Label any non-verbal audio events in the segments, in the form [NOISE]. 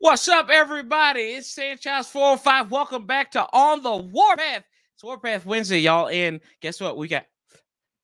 What's up, everybody? It's Sanchez 405. Welcome back to On the Warpath. It's Warpath Wednesday, y'all. And guess what? We got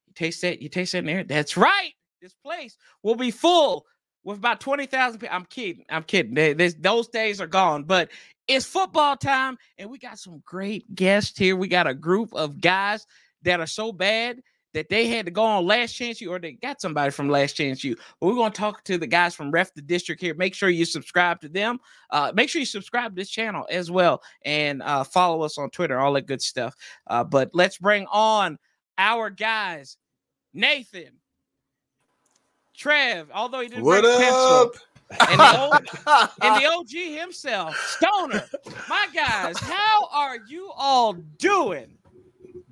you taste that, you taste that in there. That's right. This place will be full with about 20,000 people. I'm kidding. I'm kidding. They, they, those days are gone, but it's football time, and we got some great guests here. We got a group of guys that are so bad that they had to go on Last Chance U, or they got somebody from Last Chance U. But we're going to talk to the guys from Ref the District here. Make sure you subscribe to them. Uh, make sure you subscribe to this channel as well and uh, follow us on Twitter, all that good stuff. Uh, but let's bring on our guys, Nathan, Trev, although he didn't what bring a pencil. up? And the, OG, [LAUGHS] and the OG himself, Stoner. My guys, how are you all doing?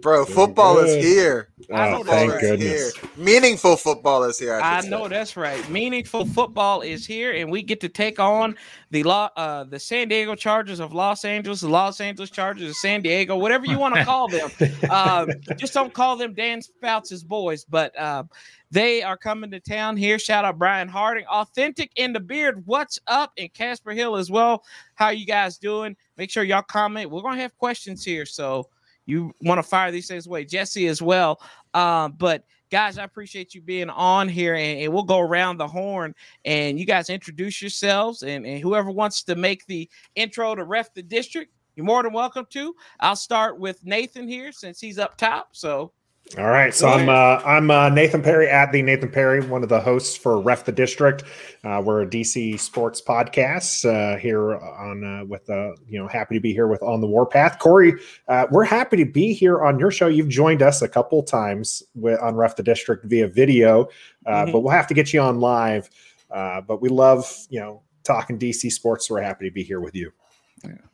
Bro, Doing football good. is here. Oh, that's thank right. goodness. Here. Meaningful football is here. I should know that's right. Meaningful football is here, and we get to take on the law, uh, the San Diego Chargers of Los Angeles, the Los Angeles Chargers of San Diego, whatever you want to call them. [LAUGHS] um, just don't call them Dean Spanos' boys, but uh, they are coming to town here. Shout out Brian Harding, authentic in the beard. What's up? And Casper Hill as well. How you guys doing? Make sure y'all comment. We're gonna have questions here, so you want to fire these things away. Jesse as well. Um, but guys, I appreciate you being on here, and, and we'll go around the horn and you guys introduce yourselves, and, and whoever wants to make the intro to ref the district. You're more than welcome to. I'll start with Nathan here since he's up top. So All right, so I'm uh, I'm uh, Nathan Perry at the Nathan Perry, one of the hosts for Ref the District. Uh, we're a DC sports podcast uh, here on uh, with uh, you know happy to be here with on the Warpath. Corey, uh, we're happy to be here on your show. You've joined us a couple times with, on Ref the District via video, uh, Mhm. but we'll have to get you on live. Uh, but we love you know talking DC sports, so we're happy to be here with you.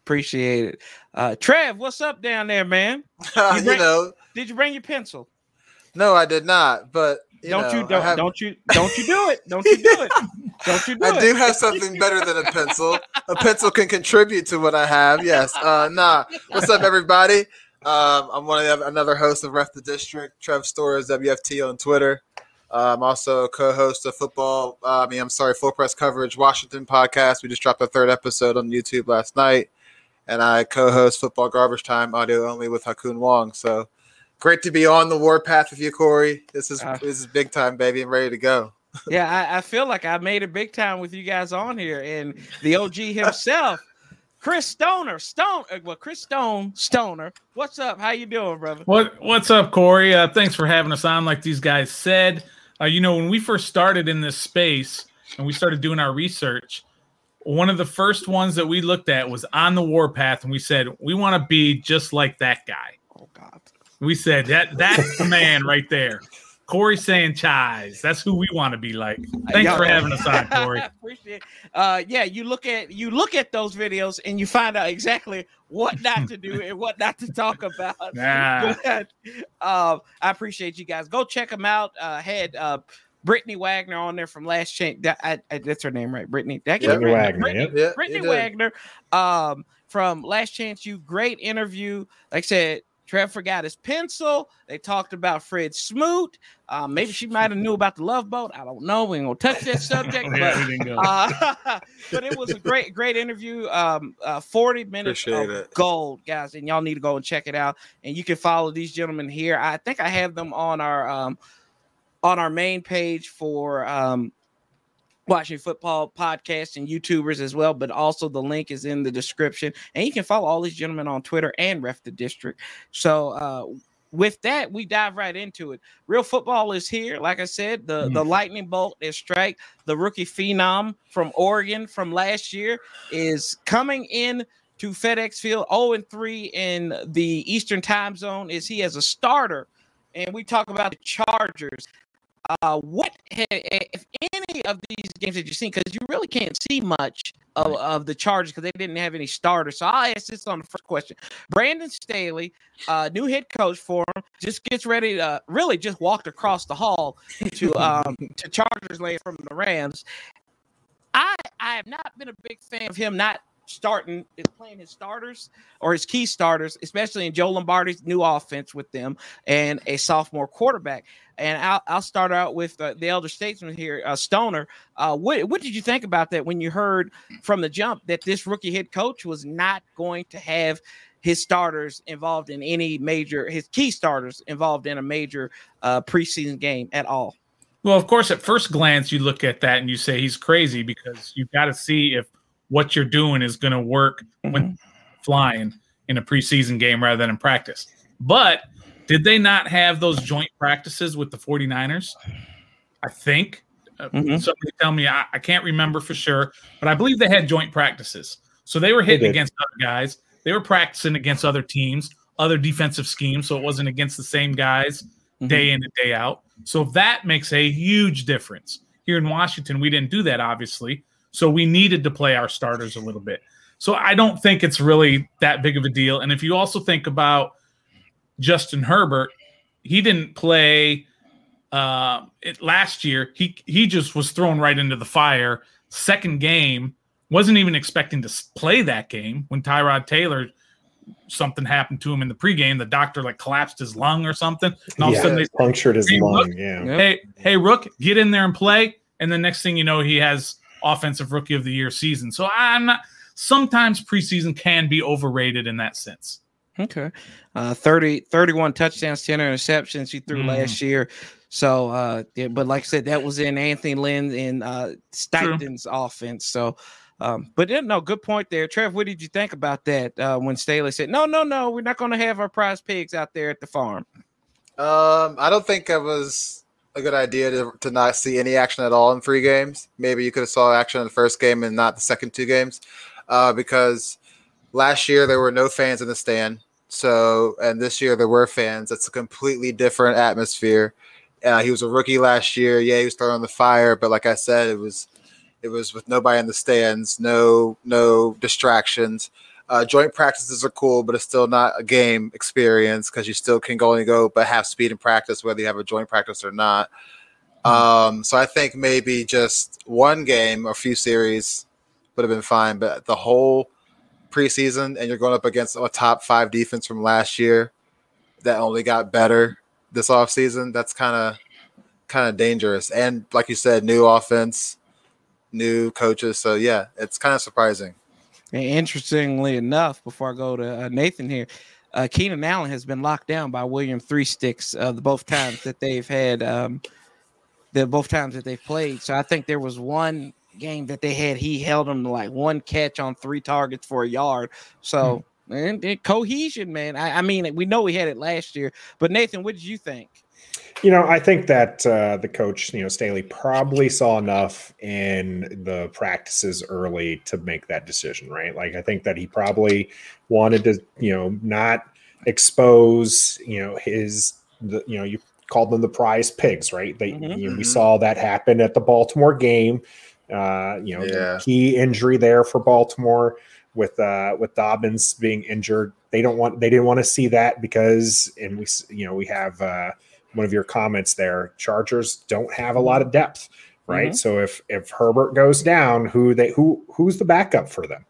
Appreciate it. Uh, Trev, what's up down there, man? [LAUGHS] you bring- know, Did you bring your pencil? no, I did not. But you don't know, you don't have- don't you don't you do it? Don't you do it? Don't you [LAUGHS] do I it? do have something better than a pencil. A pencil can contribute to what I have. Yes. Uh, nah. What's up, everybody? Um, I'm one of the, another host of Ref the District. Trev Stores, WFT on Twitter. I'm also co-host of football. Uh, I mean, I'm sorry, full press coverage Washington podcast. We just dropped the third episode on YouTube last night, and I co-host Football Garbage Time audio only with Hakun Wong. So great to be on the warpath with you, Corey. This is Uh, this is big time, baby. I'm ready to go. [LAUGHS] yeah, I, I feel like I made it big time with you guys on here, and the OG himself, Chris Stoner, Stone, uh, well, Chris Stone, Stoner. What's up? How you doing, brother? What What's up, Corey? Uh, thanks for having us on. Like these guys said, uh, you know, when we first started in this space and we started doing our research, one of the first ones that we looked at was on the warpath, and we said we want to be just like that guy. Oh God. We said that that's the man right there, Corey Sanchez. That's who we want to be like. Thanks for having us on, Corey. [LAUGHS] Appreciate. Uh, yeah, you look at you look at those videos and you find out exactly what not to do and what not to talk about. [LAUGHS] Nah. [LAUGHS] uh, I appreciate you guys. Go check them out. Uh, had uh, Brittany Wagner on there from Last Chance. That, I, I, that's her name, right? Brittany. Did I get it Brittany right? Wagner, Brittany, yep. Brittany you. Wagner um, from Last Chance U. Great interview. Like I said, Trev forgot his pencil. They talked about Fred Smoot. Um, maybe she might have knew about the Love Boat. I don't know. We ain't gonna touch that subject. [LAUGHS] Yeah, but we didn't go. uh, [LAUGHS] but it was a great, great interview. Um, uh, 40 minutes Appreciate of it. gold, guys, and y'all need to go and check it out. And you can follow these gentlemen here. I think I have them on our um on our main page for um watching football podcasts and YouTubers as well, but also the link is in the description. And you can follow all these gentlemen on Twitter and Ref the District. So uh with that, we dive right into it. Real football is here. Like I said, the, the lightning bolt is strike. The rookie phenom from Oregon from last year is coming in to FedEx Field 0 and 3 in the Eastern time zone. Is he as a starter? And we talk about the Chargers. Uh, what ha- if any of these games that you've seen? Because you really can't see much of, of the Chargers because they didn't have any starters. So I'll ask this on the first question. Brandon Staley, uh, new head coach for him, just gets ready to really just walked across the hall to um [LAUGHS] to Chargers land from the Rams. I I have not been a big fan of him not starting is playing his starters or his key starters, especially in Joe Lombardi's new offense with them and a sophomore quarterback. And I'll, I'll start out with uh, the elder statesman here, uh, Stoner. Uh, what, what did you think about that when you heard from the jump that this rookie head coach was not going to have his starters involved in any major, his key starters involved in a major uh, preseason game at all? Well, of course, at first glance, you look at that and you say he's crazy because you've got to see if what you're doing is going to work mm-hmm. when flying in a preseason game rather than in practice. But did they not have those joint practices with the 49ers? I think. Uh, mm-hmm. Somebody tell me. I, I, can't remember for sure, but I believe they had joint practices. So they were hitting they against other guys. They were practicing against other teams, other defensive schemes. So it wasn't against the same guys mm-hmm. day in and day out. So that makes a huge difference. Here in Washington, we didn't do that, obviously. So we needed to play our starters a little bit. So I don't think it's really that big of a deal. And if you also think about Justin Herbert, he didn't play uh, it, last year. He he just was thrown right into the fire. Second game, wasn't even expecting to play that game when Tyrod Taylor something happened to him in the pregame. The doctor like collapsed his lung or something. And all yeah, of a sudden they punctured his hey, lung. Rook, yeah. Hey, hey, Rook, get in there and play. And the next thing you know, he has offensive rookie of the year season. So I'm not sometimes preseason can be overrated in that sense. Okay. Uh 30 31 touchdowns, 10 interceptions he threw mm. last year. So uh yeah, but like I said, that was in Anthony Lynn and uh Steichen's offense. So um, but yeah, no, good point there. Trev, what did you think about that uh, when Staley said, no, no, no, we're not going to have our prize pigs out there at the farm? Um, I don't think I was a good idea to, to not see any action at all in three games. Maybe you could have saw action in the first game and not the second two games, uh, because last year there were no fans in the stand. So, and this year there were fans. It's a completely different atmosphere. Uh, he was a rookie last year. Yeah, he was throwing the fire, but like I said, it was it was with nobody in the stands, no no distractions. Uh, joint practices are cool, but it's still not a game experience because you still can go only go but have speed in practice whether you have a joint practice or not. Hmm. Um, so I think maybe just one game or a few series would have been fine, but the whole preseason and you're going up against a top five defense from last year that only got better this offseason, that's kind of kind of dangerous. And like you said, new offense, new coaches. So yeah, it's kind of surprising. And interestingly enough, before I go to uh, Nathan here, uh, Keenan Allen has been locked down by William Three Sticks uh, the both times that they've had um, the both times that they've played. So I think there was one game that they had he held him to like one catch on three targets for a yard. So hmm. and, and cohesion, man. I, I mean, we know we had it last year, but Nathan, what did you think? You know, I think that uh, the coach, you know, Staley, probably saw enough in the practices early to make that decision, right? Like, I think that he probably wanted to, you know, not expose, you know, his, the, you know, you called them the prize pigs, right? They, mm-hmm. you know, we mm-hmm. saw that happen at the Baltimore game. Uh, you know, yeah. key injury there for Baltimore with uh with Dobbins being injured. They don't want they didn't want to see that because and we you know we have uh one of your comments there. Chargers don't have a lot of depth, right? Mm-hmm. So if if Herbert goes down, who they who who's the backup for them?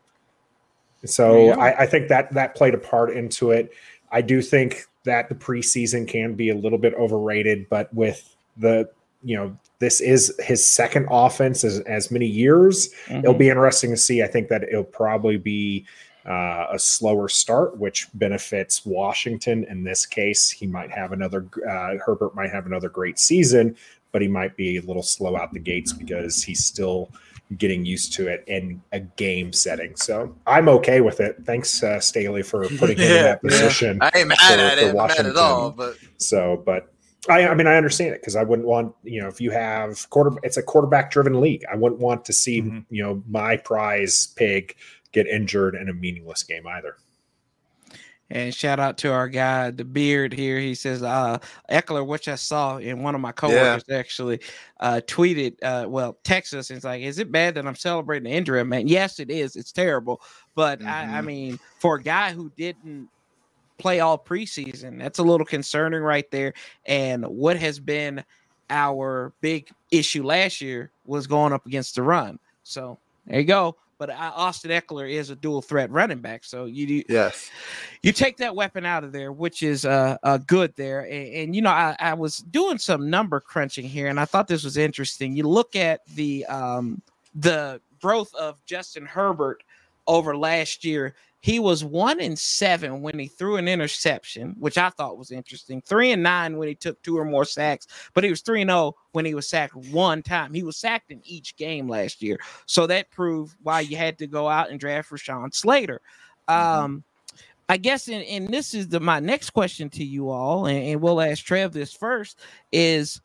So I, I think that that played a part into it. I do think that the preseason can be a little bit overrated, but with the you know this is his second offense as, as many years. Mm-hmm. It'll be interesting to see. I think that it'll probably be uh, a slower start, which benefits Washington. In this case, he might have another, uh, Herbert might have another great season, but he might be a little slow out the gates because he's still getting used to it in a game setting. So I'm okay with it. Thanks, uh, Staley, for [LAUGHS] putting him in that position. Yeah. I ain't mad for, at it, mad at all. But so, but I, I mean, I understand it because I wouldn't want, you know, if you have quarter, it's a quarterback driven league. I wouldn't want to see, mm-hmm. you know, my prize pig get injured in a meaningless game either. And shout out to our guy, the beard here. He says, uh, Ekeler, which I saw in one of my coworkers yeah. actually uh, tweeted, uh, well, Texas. It's like, is it bad that I'm celebrating the injury, man? Yes, it is. It's terrible. But mm-hmm. I, I mm-hmm. mean, for a guy who didn't play all preseason, that's a little concerning right there. And what has been our big issue last year was going up against the run. So there you go but uh, Austin Ekeler is a dual threat running back. So you you, Yes. you take that weapon out of there, which is uh, uh good there. And, and you know, I, I was doing some number crunching here, and I thought this was interesting. You look at the um the growth of Justin Herbert over last year. He was one in seven when he threw an interception, which I thought was interesting. Three and nine when he took two or more sacks, but he was three and zero when he was sacked one time. He was sacked in each game last year, so that proved why you had to go out and draft Rashawn Slater. Um, I guess, and, and this is the my next question to you all, and, and we'll ask Trev this first: is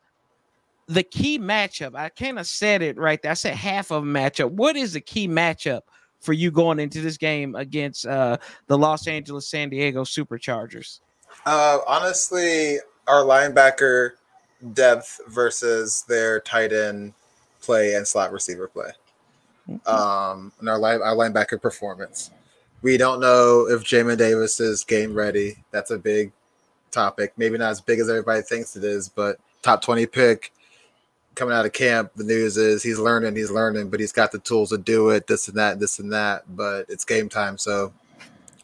the key matchup? I kind of said it right there. I said half of a matchup. What is the key matchup for you going into this game against uh, the Los Angeles San Diego Superchargers? Uh, honestly, our linebacker depth versus their tight end play and slot receiver play. Um, and our line, our linebacker performance. We don't know if Jamin Davis is game ready. That's a big topic. Maybe not as big as everybody thinks it is, but top 20 pick coming out of camp. The news is he's learning, he's learning, but he's got the tools to do it, this and that, this and that. But it's game time. So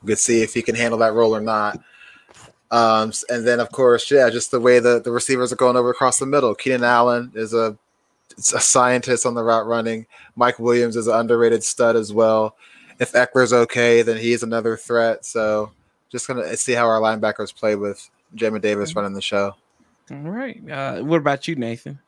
we can see if he can handle that role or not. Um, and then of course, yeah, just the way the, the receivers are going over across the middle. Keenan Allen is a it's a scientist on the route running. Mike Williams is an underrated stud as well. If Ekeler's okay, then he's another threat. So just gonna see how our linebackers play with Jamin Davis running the show. All right. Uh, what about you, Nathan?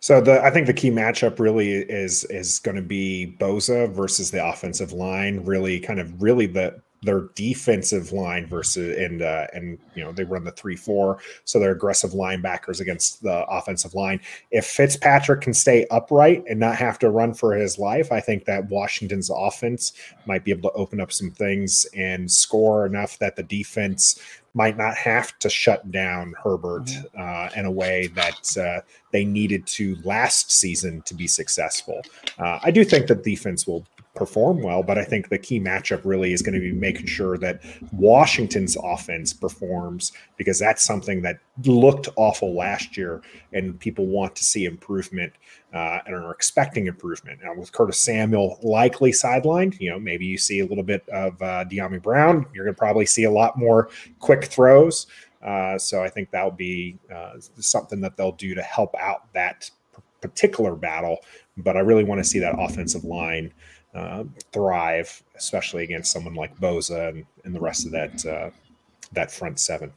So the I think the key matchup really is is going to be Bosa versus the offensive line. Really, kind of really the their defensive line versus and uh, and you know they run the three four, so they're aggressive linebackers against the offensive line. If Fitzpatrick can stay upright and not have to run for his life, I think that Washington's offense might be able to open up some things and score enough that the defense might not have to shut down Herbert uh, in a way that uh, they needed to last season to be successful. Uh, I do think that defense will perform well, but I think the key matchup really is going to be making sure that Washington's offense performs because that's something that looked awful last year, and people want to see improvement uh, and are expecting improvement. Now, with Curtis Samuel likely sidelined, you know, maybe you see a little bit of uh, Dyami Brown. You're going to probably see a lot more quick throws. Uh, so I think that'll be uh, something that they'll do to help out that particular battle. But I really want to see that offensive line uh, thrive, especially against someone like Bosa and, and the rest of that uh, that front seven.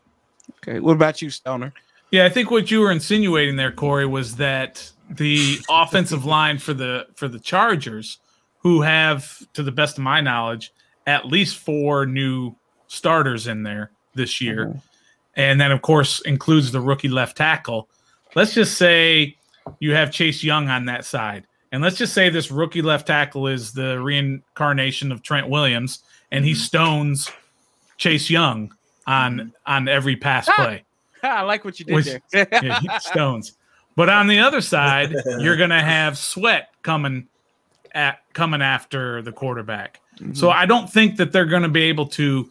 Okay. What about you, Stoner? Yeah, I think what you were insinuating there, Corey, was that the [LAUGHS] offensive line for the for the Chargers, who have, to the best of my knowledge, at least four new starters in there this year, and then of course includes the rookie left tackle. Let's just say you have Chase Young on that side, and let's just say this rookie left tackle is the reincarnation of Trent Williams, and he mm-hmm. stones Chase Young on mm-hmm. on every pass Ah! play [LAUGHS] I like what you did Which- there. [LAUGHS] yeah, [LAUGHS] stones. But on the other side, you're gonna have sweat coming at coming after the quarterback. So mm-hmm. I don't think that they're gonna be able to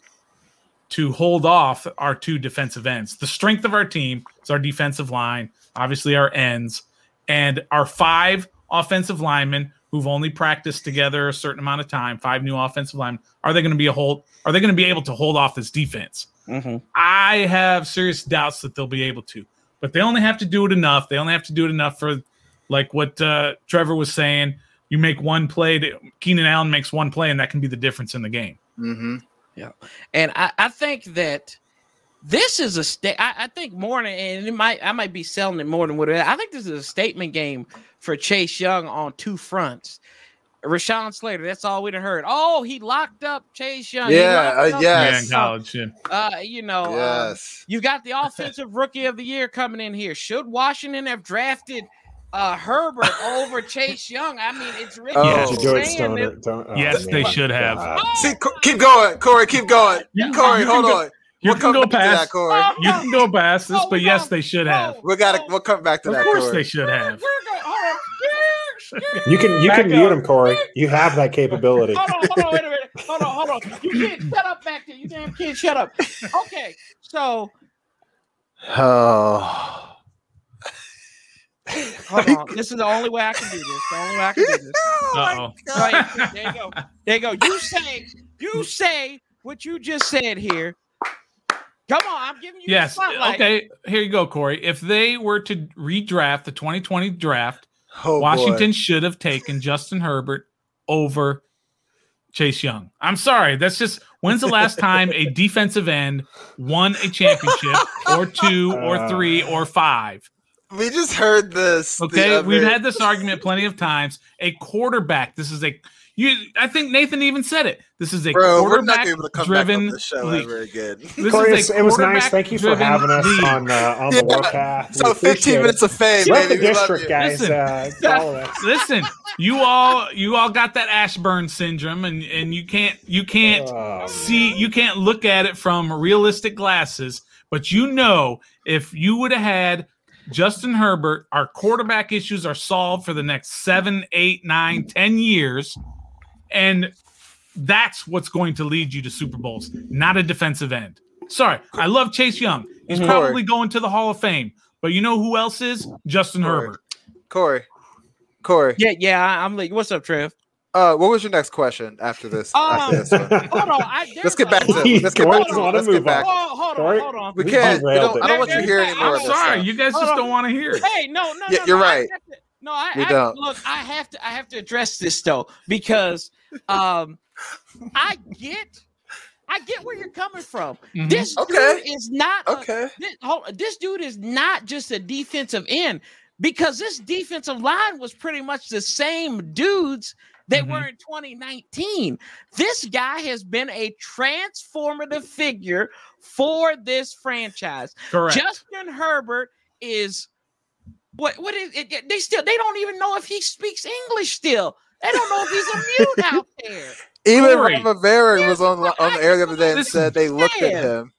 to hold off our two defensive ends. The strength of our team is our defensive line, obviously our ends, and our five offensive linemen who've only practiced together a certain amount of time, five new offensive linemen. Are they going to be a hold? Are they going to be able to hold off this defense? Mhm. I have serious doubts that they'll be able to, but they only have to do it enough. They only have to do it enough for, like what uh, Trevor was saying. You make one play, to, Keenan Allen makes one play, and that can be the difference in the game. Mm-hmm. And I, I think that this is a state. I, I think more than, and it might, I might be selling it more than what it is. I think this is a statement game for Chase Young on two fronts. Rashawn Slater, that's all we'd have heard. Oh, he locked up Chase Young. Yeah, uh, Yes. Yeah, in college. Yeah. Uh, you know, um, Yes. you got the offensive rookie of the year coming in here. Should Washington have drafted uh, Herbert over [LAUGHS] Chase Young? I mean, it's really Oh. Did do it, Stoner? Don't, oh, Yes, they should have. God. See, co- keep going, Corey. Keep going, You- Corey. you Hold go- on. You we'll can go back past. that, Corey. Oh, You can go past this, Oh, but yes, they should have. Oh, We got to. oh, We'll come back to Of that, Of course, Corey. they should we're- have. we're going- hold on. You can you Back can mute him, Corey. You have that capability. Hold on, hold on, wait a minute. Hold on, hold on. [LAUGHS] You can't shut up back there. You damn kid, shut up. Okay, so Oh. Hold on. This is the only way I can do this. The only way I can do this. [LAUGHS] Uh-oh. Right, there you go. There you go. You say, you say what you just said here. Come on, I'm giving you Yes. the. Okay. Here you go, Corey. If they were to redraft the 2020 draft, Oh, boy. Washington should have taken Justin Herbert over Chase Young. I'm sorry. That's just when's the last time a [LAUGHS] defensive end won a championship or two or Uh. three or five? We just heard this. Okay. other- We've had this argument plenty of times. A quarterback. This is a you I think Nathan even said it. This is a Bro, we're not quarterback gonna be able to come back driven on the show league. ever again. This Corey, is it's- a it was nice. Thank you for quarterback-driven having us league. on uh, on Yeah. the warpath. So 15 minutes of fame, Left the district, guys. Listen. Uh, [LAUGHS] follow us. Listen, you all you all got that Ashburn syndrome and and you can't you can't Oh, see you can't look at it from realistic glasses, but you know if you would have had Justin Herbert, our quarterback issues are solved for the next seven, eight, nine, ten years, and that's what's going to lead you to Super Bowls, not a defensive end. Sorry, I love Chase Young. He's Mhm. probably going to the Hall of Fame, but you know who else is? Justin Corey. Herbert. Corey. Corey. Yeah, yeah. I- I'm like, what's up, Trev? Uh, what was your next question after this? after Um, this? Hold on. I, [LAUGHS] Let's get back to He- Let's get Corey back to it. wanna Let's move get back. Oh, hold on, hold on. We We can't. We don't. I don't want you hearing any more I'm sorry, stuff. you guys Hold just on. don't want to hear it. Hey, no, no, Yeah, no. you're no, right. have to- no, I, You I don't. look. I have to. I have to address this though because um, I get, I get where you're coming from. Mhm. This Okay. dude is not. a- Okay. this, hold, this dude is not just a defensive end because this defensive line was pretty much the same dudes that Mhm. were in 2019. This guy has been a transformative figure for this franchise. Correct. Justin Herbert is what what is it, it- they still they don't even know if he speaks English still. They don't know if he's a mute out there. [LAUGHS] Even Corey. Ron Rivera was on on the air the other day and said they looked at him,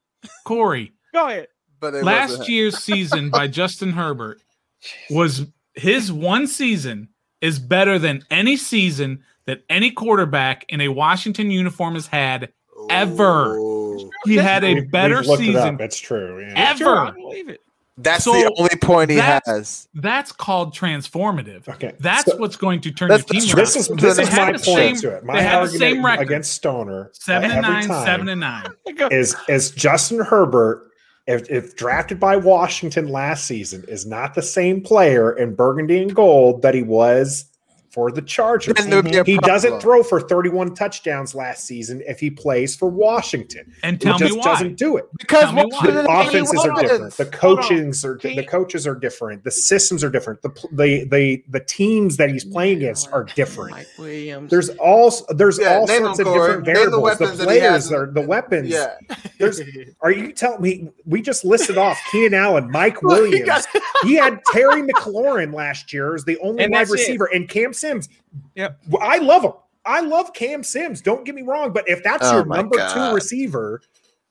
Corey, Go ahead. but last year's season by Justin Herbert [LAUGHS] was his one season is better than any season that any quarterback in a Washington uniform has had. ever. Ooh. He had a We've- better we've looked it season. up. It's true. Yeah. Ever. Believe it. That's So the only point he that's- has. That's called transformative. Okay. That's so what's going to turn That's- your team around. this is this is my point same- to it. My they had the argument same record. against Stoner seven and every nine, seven and nine. [LAUGHS] is is Justin Herbert. If, if drafted by Washington last season, is not the same player in burgundy and gold that he was for the Chargers. Then there'd be a He doesn't throw for 31 touchdowns last season if he plays for Washington. And He tell me just why. doesn't do it. Because Tell me why. Washington The offenses are different. The Hold coachings are Can the coaches are different. The systems are different. The the the the teams that he's playing against are different. Mike Williams. There's all there's Yeah, all sorts of Corey. different Name the variables. The, weapons that players are the weapons. Yeah. There's [LAUGHS] are you telling me we just listed off [LAUGHS] Keenan Allen, Mike Well, he Williams. got- [LAUGHS] he had Terry McLaurin last year as the only And wide that's it. receiver, and Cam Sims. Yep. I love him. I love Cam Sims. Don't get me wrong, but if that's Oh your number God. two receiver,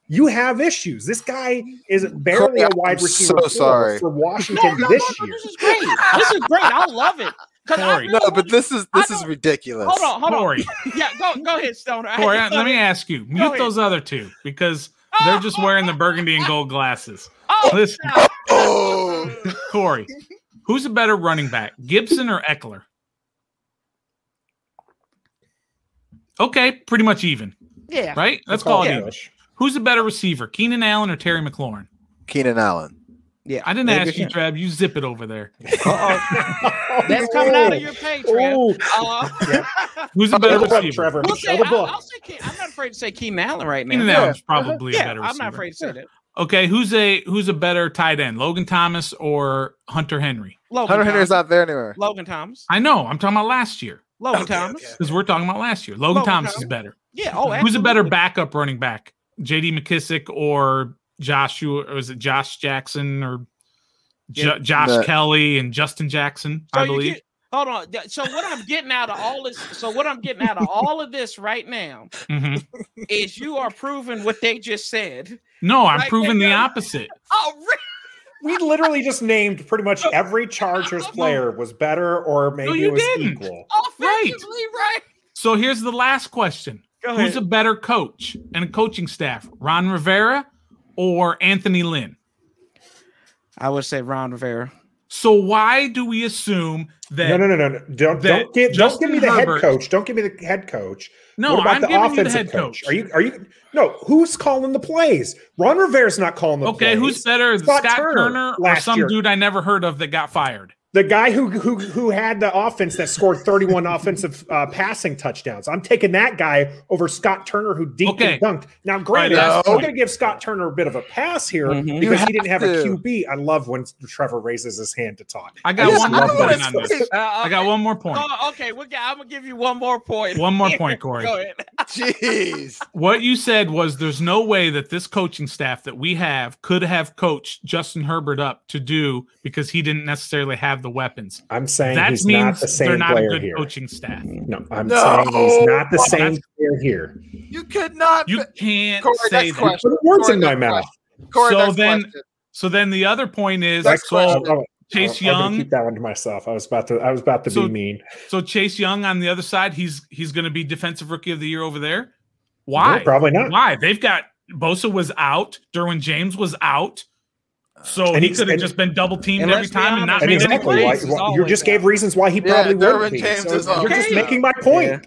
you have issues. This guy is barely Corey, a wide I'm receiver so sorry. for Washington no, no, this no, year. this is great. This is great. I love it. Corey. No, but this is this is ridiculous. hold on, hold Corey, on. Yeah, go go ahead, Stoner. Corey, let me ask you. Mute those other two because they're oh, just oh, wearing the burgundy and gold glasses. Oh, Listen, no. [LAUGHS] Oh, Corey, who's a better running back, Gibson or Ekeler? Okay, pretty much even, yeah. right? Let's Call call it it even. Who's a better receiver, Keenan Allen or Terry McLaurin? Keenan Allen. Yeah. I didn't Maybe ask you, it's- Trav. You zip it over there. [LAUGHS] Uh-oh. That's coming out of your page, Trev. Oh, Uh, Who's a Show better the book, receiver? Trevor. we'll say, the I'll. I'll say Ke- I'm not afraid to say Keenan Allen right now. Keenan Yeah. Allen's probably a yeah, better I'm not afraid to say that. Okay, who's a who's a better tight end, Logan Thomas or Hunter Henry? Logan Hunter Henry's Thomas. not there anymore. Logan Thomas. I know. I'm talking about last year Logan Okay, Thomas. okay. because we're talking about last year. Logan, Logan Thomas Thomas. is better. Yeah. Oh, Who's a better backup running back, J.D. McKissic or Joshua? Or is it Josh Jackson or Jo- Yeah. Josh No. Kelly and Justin Jackson? So I believe. get- hold on. So what I'm getting out of all this, so what I'm getting out of all of this right now Mhm. is you are proving what they just said. No, I'm Right proving the opposite. [LAUGHS] Oh, really? We literally just named pretty much [LAUGHS] every Chargers player was better or maybe you it was didn't. equal. Offensively, right? So here's the last question: Go Who's a better coach and a coaching staff, Ron Rivera or Anthony Lynn? I would say Ron Rivera. So why do we assume that? No, no, no, no, no. Don't don't give don't give me the Herbert- head coach. Don't give me the head coach. No, what about I'm the giving you the offensive head coach. Are you are you no? Who's calling the plays? Ron Rivera's not calling the okay? plays. Okay, who's better, Scott Scott, Turner Turner, or some year. dude I never heard of that got fired? The guy who who who had the offense that scored 31 [LAUGHS] offensive uh, passing touchdowns. I'm taking that guy over Scott Turner who deep Okay. and dunked. Now, granted, last I'm going to give Scott Turner a bit of a pass here Mhm. Because he didn't have have a. QB. I love when Trevor raises his hand to talk. I got I one more point on this. [LAUGHS] Uh, I got one more point. Oh, okay, we got, I'm gonna give you one more point. One more point, [LAUGHS] Corey. Go ahead. Jeez. What you said was there's no way that this coaching staff that we have could have coached Justin Herbert up to do because he didn't necessarily have the weapons. I'm saying That he's means not the they're same not a player good here. coaching staff. No, I'm No. saying he's not the Well, same player here. You could not. You can't Corey, say that. question. Put words Corey, in my mouth. Corey, So then- question. So then the other point is Next so question. Oh, oh Chase oh, I'm gonna Young. keep that one to myself. I was about to. I was about to So- be mean. So Chase Young on the other side, he's he's going to be defensive rookie of the year over there. Why? No, probably not. Why? They've got Bosa was out, Derwin James was out, so And he he's- could have just been double teamed every time and not honest, And made any exactly, why, plays. James why- you just gave reasons why he Yeah, probably Derwin wouldn't be. So you're just making my point. Yeah.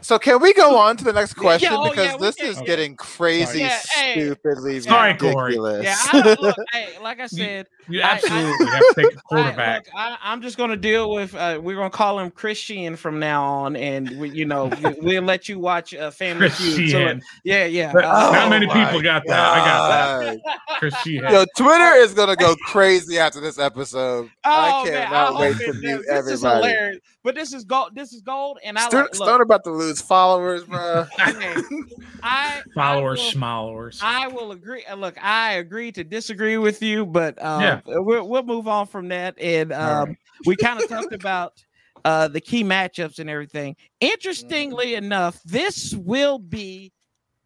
So can we go on to the next [LAUGHS] question oh, because yeah, this can. is Okay. getting crazy, Yeah, hey. stupidly Sorry, Corey. ridiculous. Yeah, I look, hey, like I said, You I- I- absolutely have to take a [LAUGHS] I, quarterback. look, I, I'm just gonna deal with. Uh, we're gonna call him Christian from now on, and we, you know we, [LAUGHS] we'll let you watch uh, Family Feud. So, Christian. yeah, yeah. But uh, not Oh many people got that. I got that. Christian. Yo, Twitter is gonna go crazy after this episode. I Oh, man, cannot I wait hope to it mute does. This is hilarious. But this is gold. This is gold, and I Stone, like. Look, Stone about to lose followers, bro. okay, I [LAUGHS] Followers, I will. I will agree. Look, I agree to disagree with you, but um, Yeah. we'll, we'll move on from that. And um, we kind of talked about uh, the key matchups and everything. Interestingly enough, this will be,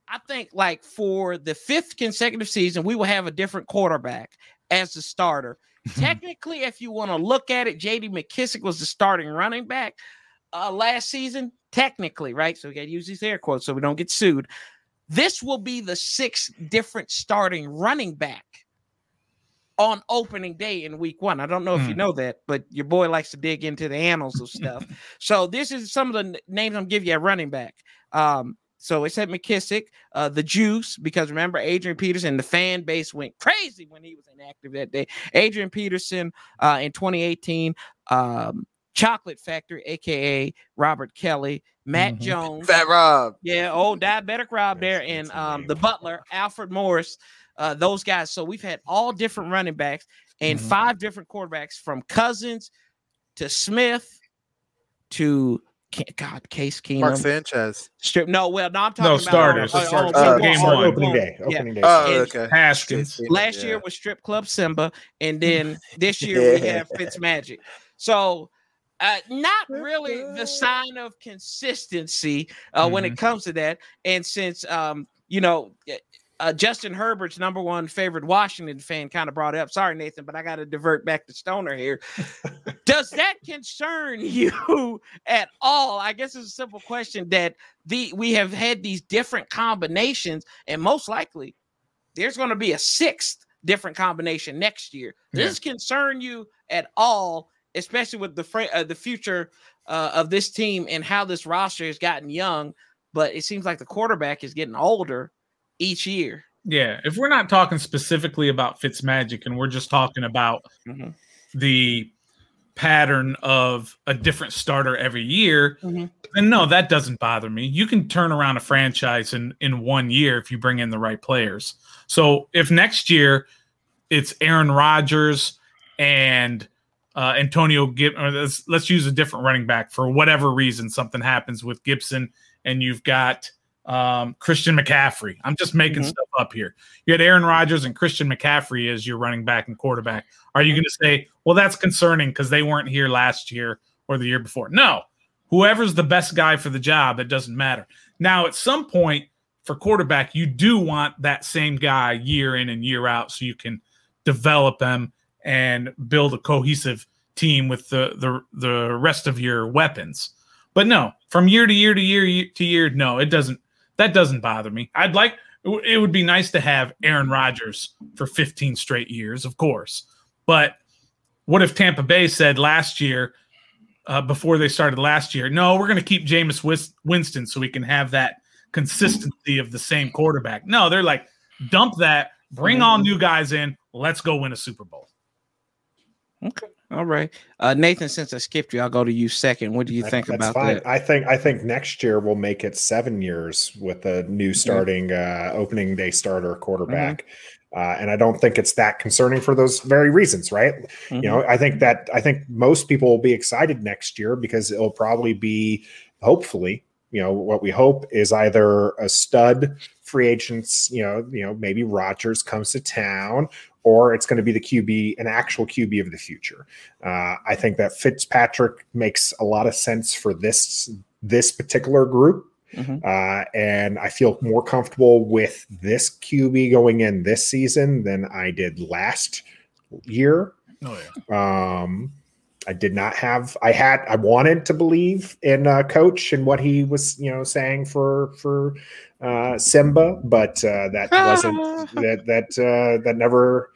I think, like for the fifth consecutive season, we will have a different quarterback as the starter. [LAUGHS] Technically, if you want to look at it, JD McKissic was the starting running back uh, last season. Technically, right? So we got to use these air quotes so we don't get sued. This will be the sixth different starting running back on opening day in week one. I don't know if you Hmm. know that, but your boy likes to dig into the annals of stuff. [LAUGHS] so this is some of the n- names I'm giving you at running back. Um, so it said McKissic, uh, the Juice, because remember Adrian Peterson, the fan base went crazy when he was inactive that day. Adrian Peterson uh, in 2018, um, Chocolate Factory, aka Robert Kelley, Matt Mhm. Jones, Fat Rob. yeah, old diabetic Rob there, and um, the Butler, Alfred Morris, uh, those guys. So we've had all different running backs and Mhm. five different quarterbacks from Cousins to Smith to God Case Keenum, Mark Sanchez. Strip. No, well, no, I'm talking No, about starters. oh, oh, starters. oh, Uh, oh, game one. Opening day. yeah. Day. Oh, And okay. Haskins. Last year was Strip Club Simba, and [LAUGHS] then this year we have have Fitzmagic. So, uh, not really the sign of consistency uh, when it comes to that. And since um, you know, uh, Justin Herbert's number one favorite Washington fan kind of brought it up. Sorry, Nathan, but I got to divert back to Stoner here. Does that concern [LAUGHS] you at all? I guess it's a simple question that the we have had these different combinations, and most likely there's going to be a sixth different combination next year. Does Yeah. this concern you at all, especially with the fra- uh, the future uh, of this team and how this roster has gotten young? But it seems like the quarterback is getting older each year. Yeah, if we're not talking specifically about Fitzmagic and we're just talking about Mhm. the pattern of a different starter every year, Mhm. then no, that doesn't bother me. You can turn around a franchise in in one year if you bring in the right players. So if next year it's Aaron Rodgers and uh, Antonio Gib, or let's, let's use a different running back for whatever reason something happens with Gibson, and you've got um, Christian McCaffrey. I'm just making Mhm. stuff up here. You had Aaron Rodgers and Christian McCaffrey as your running back and quarterback. Are you going to say, well, that's concerning because they weren't here last year or the year before? No. Whoever's the best guy for the job, it doesn't matter. Now, at some point for quarterback, you do want that same guy year in and year out so you can develop them and build a cohesive team with the the, the rest of your weapons. But no, from year to year to year year to year, no, it doesn't. That doesn't bother me. I'd like it it would be nice to have Aaron Rodgers for 15 straight years, of course. But what if Tampa Bay said last year, uh, before they started last year, no, we're going to keep Jameis Winston so we can have that consistency of the same quarterback. No, they're like, dump that, bring all new guys in, let's go win a Super Bowl. Okay. All right. Uh, Nathan, since I skipped you, I'll go to you second. What do you think about fine. that? I think I think next year we'll make it seven years with a new starting uh, opening day starter quarterback. Mm-hmm. Uh, and I don't think it's that concerning for those very reasons, right? Mm-hmm. You know, I think that I think most people will be excited next year because it'll probably be, hopefully, you know, what we hope is either a stud free agents, you know, you know, maybe Rodgers comes to town, or it's going to be the QB, an actual QB of the future. Uh, I think that Fitzpatrick makes a lot of sense for this this particular group. Mm-hmm. Uh, and I feel more comfortable with this QB going in this season than I did last year. Oh yeah. Um, I did not have. I had. I wanted to believe in uh, coach and what he was, you know, saying for for uh, Simba, but uh, that [LAUGHS] wasn't that that uh, that never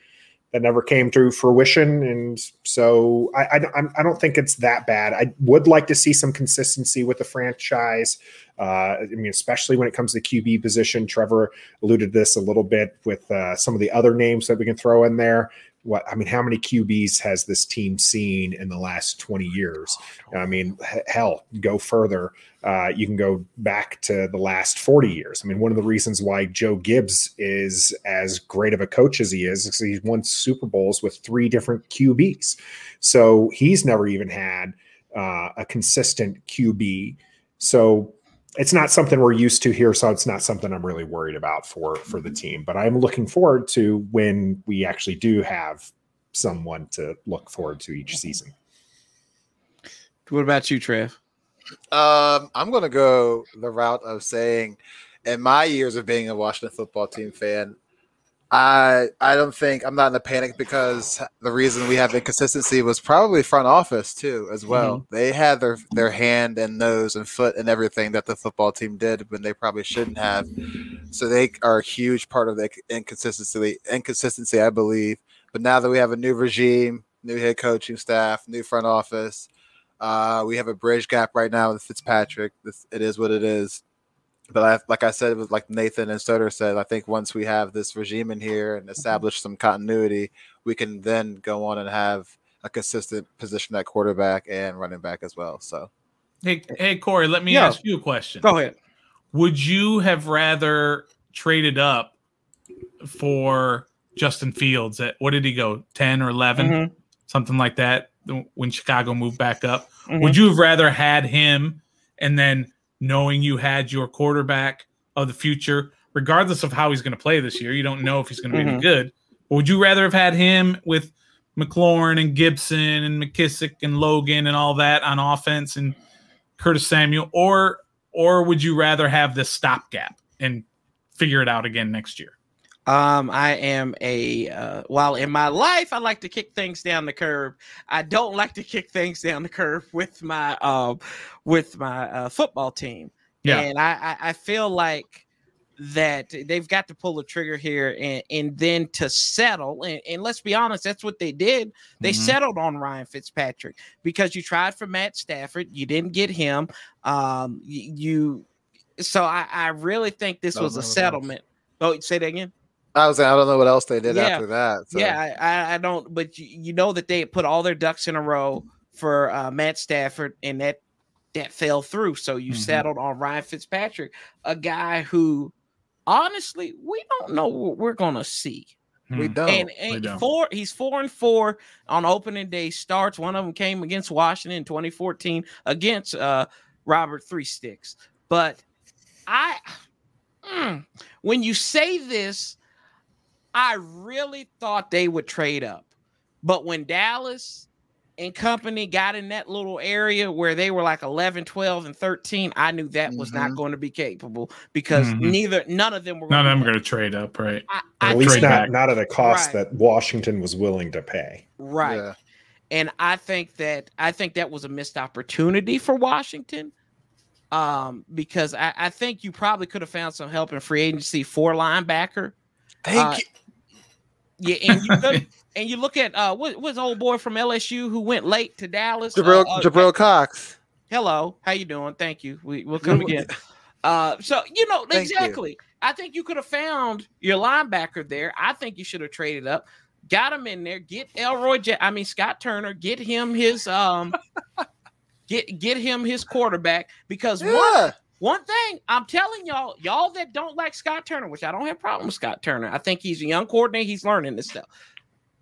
that never came to fruition. And so I, I, I, don't think it's that bad. I would like to see some consistency with the franchise. Uh, I mean, especially when it comes to the QB position. Trevor alluded to this a little bit with uh, some of the other names that we can throw in there what I mean, how many QBs has this team seen in the last 20 years? I mean, hell, go further. Uh, you can go back to the last 40 years. I mean, one of the reasons why Joe Gibbs is as great of a coach as he is is he's won Super Bowls with three different QBs. So he's never even had uh, a consistent QB. So it's not something we're used to here, so it's not something I'm really worried about for for the team. But I'm looking forward to when we actually do have someone to look forward to each season. What about you, Trev? Um, I'm going to go the route of saying, in my years of being a Washington football team fan, I I don't think I'm not in a panic because the reason we have inconsistency was probably front office too as well. Mm-hmm. They had their their hand and nose and foot and everything that the football team did when they probably shouldn't have. So they are a huge part of the inconsistency inconsistency I believe. But now that we have a new regime, new head coaching staff, new front office, uh, we have a bridge gap right now with Fitzpatrick. This, it is what it is but I, like I said, was like Nathan and Soder said, I think once we have this regime in here and mm-hmm. establish some continuity, we can then go on and have a consistent position at quarterback and running back as well. So, hey, hey, Corey, let me yeah. ask you a question. Go ahead. Would you have rather traded up for Justin Fields at what did he go, ten or 11 mm-hmm. something like that, when Chicago moved back up? Mm-hmm. Would you have rather had him and then knowing you had your quarterback of the future, regardless of how he's going to play this year. You don't know if he's going to be mm-hmm. any good. Would you rather have had him with McLaurin and Gibson and McKissic and Logan and all that on offense and Curtis Samuel, or or would you rather have this stopgap and figure it out again next year? Um, I am a uh, while in my life I like to kick things down the curb. I don't like to kick things down the curb with my um with my uh, football team. Yeah, and I, I I feel like that they've got to pull the trigger here and, and then to settle and, and let's be honest that's what they did they mm-hmm. settled on ryan fitzpatrick because you tried for matt stafford you didn't get him um you so i i really think this was a settlement oh say that again I was I don't know what else they did yeah. after that. So. Yeah, I, I don't. But you, you, know that they put all their ducks in a row for uh, Matt Stafford, and that that fell through. So you mm-hmm. settled on Ryan Fitzpatrick, a guy who, honestly, we don't know what we're gonna see. We don't. And, and we don't. four, he's four and four on opening day starts. One of them came against Washington in 2014 against uh, Robert Three Sticks. But I, mm, when you say this I really thought they would trade up. But when Dallas and company got in that little area where they were like 11, 12, and 13, I knew that was mm-hmm. not going to be capable because mm-hmm. neither, none of them were. None of them going to trade up, right? I, I at least not, not at a cost right. that Washington was willing to pay. Right. Yeah. And I think that I think that was a missed opportunity for Washington. Um, because I, I think you probably could have found some help in free agency for linebacker. Thank uh, you. Yeah, and you could [LAUGHS] and you look at uh, what was old boy from LSU who went late to Dallas? Jabril, uh, uh, Jabril Cox. hello, how you doing? Thank you. We will come again. Uh, so you know Thank you. exactly. I think you could have found your linebacker there. I think you should have traded up, got him in there, get Elroy. I mean Scott Turner, get him his um, [LAUGHS] get get him his quarterback because Yeah. one thing I'm telling y'all, y'all that don't like Scott Turner, which I don't have a problem with Scott Turner. I think he's a young coordinator. He's learning this stuff.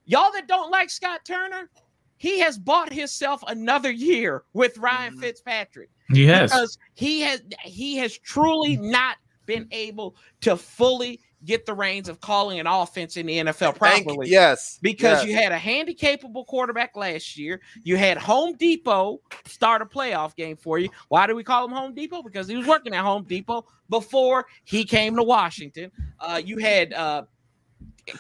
Y'all that don't like Scott Turner, he has bought himself another year with Ryan Mhm. Fitzpatrick Yes. because he has he has truly not been able to fully get the reins of calling an offense in the NFL properly yes. because yes. you had a handy capable quarterback last year. You had Home Depot start a playoff game for you. Why do we call him Home Depot? Because he was working at Home Depot before he came to Washington. Uh, you had uh,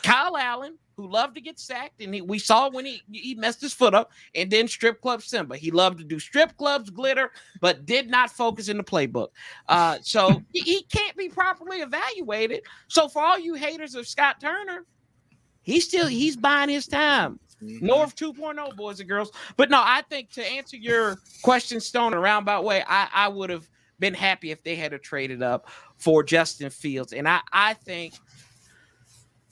Kyle Allen, who loved to get sacked, and he, we saw when he he messed his foot up, and then strip club Simba. He loved to do strip clubs, glitter, but did not focus in the playbook. Uh, so [LAUGHS] he, he can't be properly evaluated. So for all you haters of Scott Turner, he's still he's buying his time. Mhm. Norv 2.0, boys and girls. But no, I think to answer your question, Stone, a roundabout way, I, I would have been happy if they had traded up for Justin Fields. And I, I think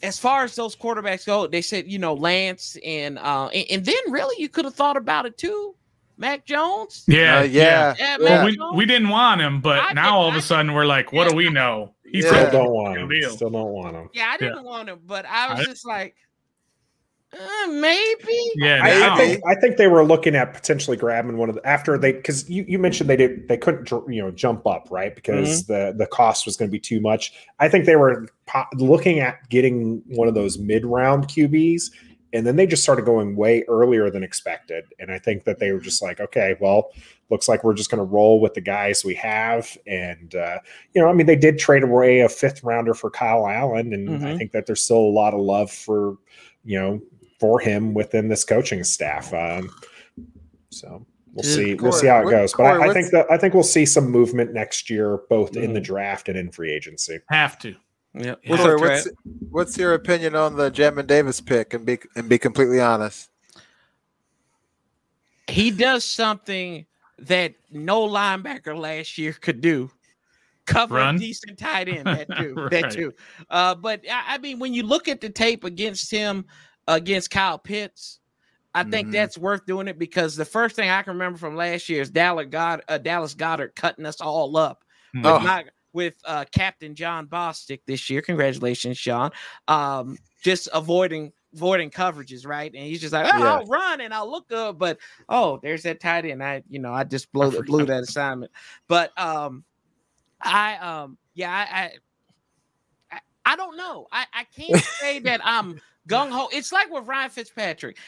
as far as those quarterbacks go, they said, you know, Lance and uh and, and then really you could have thought about it too. Mac Jones. yeah. Uh, yeah. Yeah, yeah. Well, we, we didn't want him, but I now did- all of a sudden we're like, what do we know? He Yeah. Still don't want him. deal. Still don't want him. Yeah, I didn't want him, but I was I- just like, uh, maybe. Yeah. I, I think I think they were looking at potentially grabbing one of the after they because you, you mentioned they did they couldn't you know jump up right because the the cost was going to be too much. I think they were po- looking at getting one of those mid round QBs, and then they just started going way earlier than expected. And I think that they were just like, okay, well, looks like we're just going to roll with the guys we have. And uh, you know, I mean, they did trade away a fifth rounder for Kyle Allen, and I Mhm. think that there's still a lot of love for you know for him within this coaching staff. Um, so we'll Dude, see. we'll see how it what- goes. But Corey, I, I think that I think we'll see some movement next year, both in the Mhm. draft and in free agency. have to. Yeah. What's Corey, what's, what's your opinion on the Jamin Davis pick? And be and be completely honest. he does something that no linebacker last year could do. Cover Run? a decent tight end, that [LAUGHS] too. Right. That too. Uh, but I, I mean, when you look at the tape against him against Kyle Pitts, I think Mhm. that's worth doing it because the first thing I can remember from last year is Dallas God, uh, Dallas Goedert cutting us all up with, Oh. my, with uh, Captain Jon Bostic this year. Congratulations, Sean. Um, just avoiding avoiding coverages, right? And he's just like, oh, Yeah. I'll run and I'll look good, but oh, there's that tight end. I, you know, I just blew, I blew that assignment. But um, I um, yeah, I, I, I, I don't know. I, I can't say that I'm gung ho. It's like with Ryan Fitzpatrick.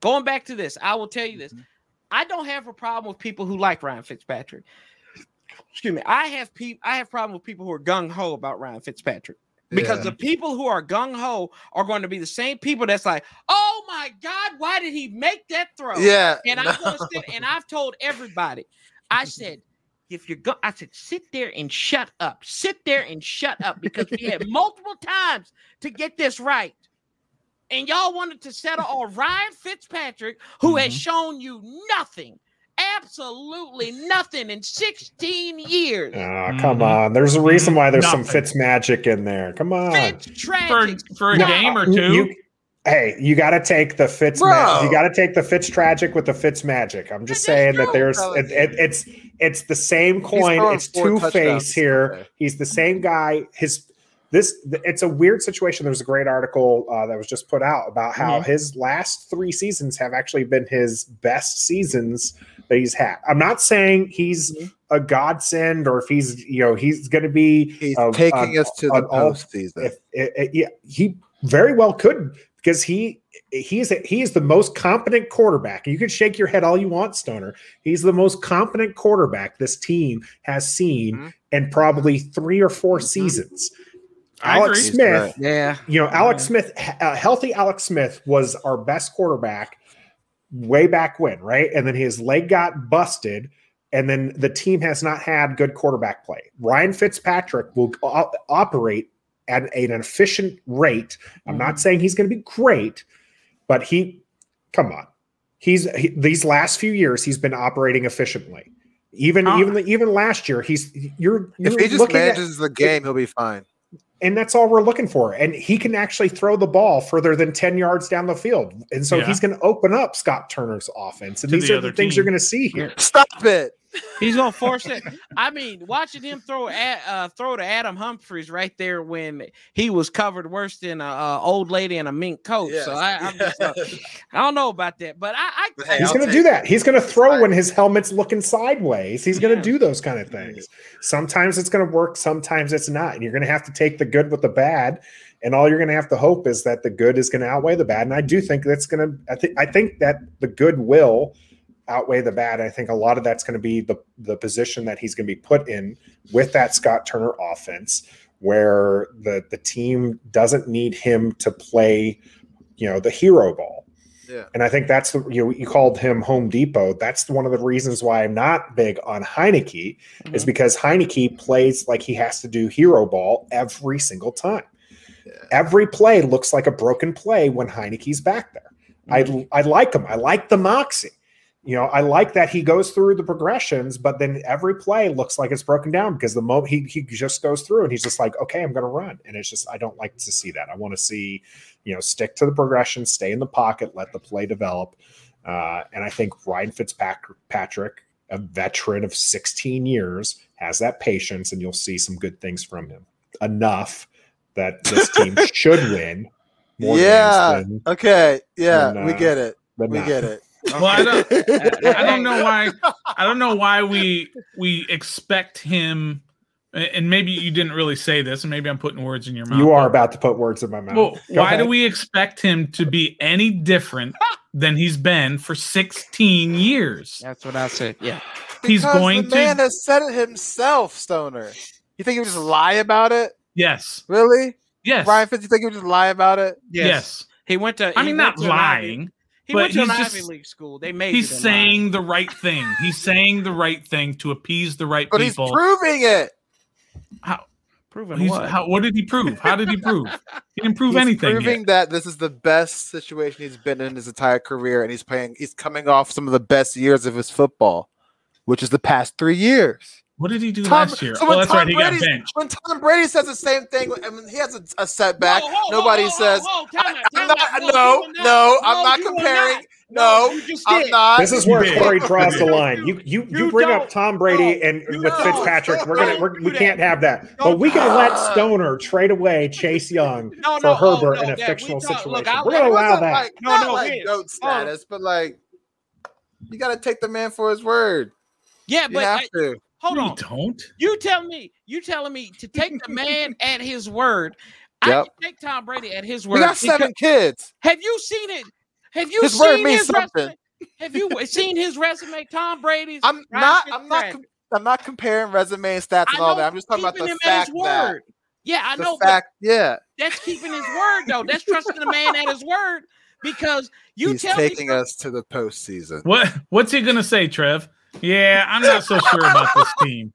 Going back to this, I will tell you this. Mm-hmm. I don't have a problem with people who like Ryan Fitzpatrick. Excuse me. I have people. I have problem with people who are gung ho about Ryan Fitzpatrick because Yeah. the people who are gung ho are going to be the same people that's like, oh my god, why did he make that throw? Yeah. And no. I'm going to sit and I've told everybody, I said, if you're going, I said, sit there and shut up. Sit there and shut up because we had multiple times to get this right. And y'all wanted to settle on [LAUGHS] Ryan Fitzpatrick, who has shown you nothing, absolutely nothing in 16 years. Ah, come Mhm. on. There's a reason why there's some Fitz magic in there. Come on. Fitz For, tragic. for a No, game or two. you- hey, you got to take the Fitz. Ma- you got to take the Fitz tragic with the Fitz magic. I'm just That's saying that there's it, it, it's it's the same coin. It's two face here. Sunday. He's the same guy. His this it's a weird situation. There's a great article uh, that was just put out about how his last three seasons have actually been his best seasons that he's had. I'm not saying he's Mhm. a godsend or if he's you know he's going to be He's uh, taking uh, us to uh, the postseason. if yeah, he very well could because he he's a, he is the most competent quarterback. You can shake your head all you want, Stoner. He's the most competent quarterback this team has seen Mhm. in probably three or 4 Mhm. seasons. I Alex agree. Smith. Yeah. you know, Alex Smith, uh, healthy Alex Smith was our best quarterback way back when, right? And then his leg got busted, and then the team has not had good quarterback play. Ryan Fitzpatrick will o- operate at an efficient rate. I'm not saying he's going to be great, but he, come on, he's he, these last few years he's been operating efficiently. Even Uh, even even last year, he's you're, you're If he just looking at- manages the game, he'll be fine. And that's all we're looking for. And he can actually throw the ball further than 10 yards down the field. And so Yeah. he's going to open up Scott Turner's offense. And To these the are the things team. you're going to see here. Stop it. He's gonna force it. I mean, watching him throw at uh, throw to Adam Humphries right there when he was covered worse than a, a old lady in a mink coat. So I, I'm just, uh, I don't know about that, but I, I hey, He's I'll going to do that. He's going to throw fine. when his helmet's looking sideways. He's going to Yeah. do those kind of things. Sometimes it's going to work, sometimes it's not. And you're going to have to take the good with the bad. And all you're going to have to hope is that the good is going to outweigh the bad. And I do think that's going to, I think, I think that the good will outweigh the bad. I think a lot of that's going to be the the position that he's going to be put in with that Scott Turner offense, where the the team doesn't need him to play, you know, the hero ball. Yeah. And I think that's the you know, you called him Home Depot. That's one of the reasons why I'm not big on Heinicke is Mhm. because Heinicke plays like he has to do hero ball every single time. Yeah. Every play looks like a broken play when Heinicke's back there. I I like him. I like the moxie. You know, I like that he goes through the progressions, but then every play looks like it's broken down because the moment he he just goes through and he's just like, okay, I'm going to run, and it's just I don't like to see that. I want to see, you know, stick to the progression, stay in the pocket, let the play develop, uh, and I think Ryan Fitzpatrick, a veteran of 16 years, has that patience, and you'll see some good things from him. Enough that this team [LAUGHS] should win. More Yeah. than, Okay. Yeah, we uh, get it. than We not. get it. Well, I don't, I don't know why. I don't know why we we expect him. And maybe you didn't really say this, and maybe I'm putting words in your mouth. You are but- about to put words in my mouth. Well, Go why do we expect him to be any different than he's been for 16 years? That's what I said. Yeah. He's Because going the to- man has said it himself, Stoner. You think he would just lie about it? Yes. Really? Yes. Ryan Fitz, you think he would just lie about it? Yes. He went to. I mean, went not to Ivy- lying. He but went to an he's Ivy just- League school. They made. He's saying the right thing. He's saying the right thing to appease the right But people. he's proving it. how, proving he's, what? how, what did he prove? How did he prove? He didn't prove he's anything. yet. proving that this is the best situation he's been in his entire career, and he's playing. He's coming off some of the best years of his football, which is the past three years. What did he do Tom- last year? so oh, when that's Tom right. He got benched. When Tom Brady says the same thing, I mean, he has a, a setback. Whoa, whoa, whoa, Nobody whoa, says. whoa, whoa, time I- out, I'm not. out. No, you no, I'm not comparing. No, you I'm not. This is where. Corey draws the line. You you you, you bring up Tom Brady no, and with don't. Fitzpatrick. We're gonna we're, we can't have that. But Don't we can do let. Stoner trade away Chase Young [LAUGHS] No, for no, oh, Herbert no, in a that- fictional we situation. look, We're gonna allow that. Like, No, no, like goat status, but like you got to take the man for his word. Yeah, You but have I- to. Hold No, on. you don't. You tell me. You telling me to take the man [LAUGHS] at his word. I Yep. can take Tom Brady at his We word. got seven kids. Have you seen it? Have you His word seen means his something. resume? Have you seen his resume? Tom Brady's. I'm not. I'm not. Com- I'm not comparing resume and stats and all that. I'm just talking about the him fact his that. Yeah, I the know, fact. Yeah, that's keeping his word though. That's trusting the man at his word because you he's tell taking me. us to the postseason. What What's he gonna say, Trev? Yeah, I'm not so sure about this team.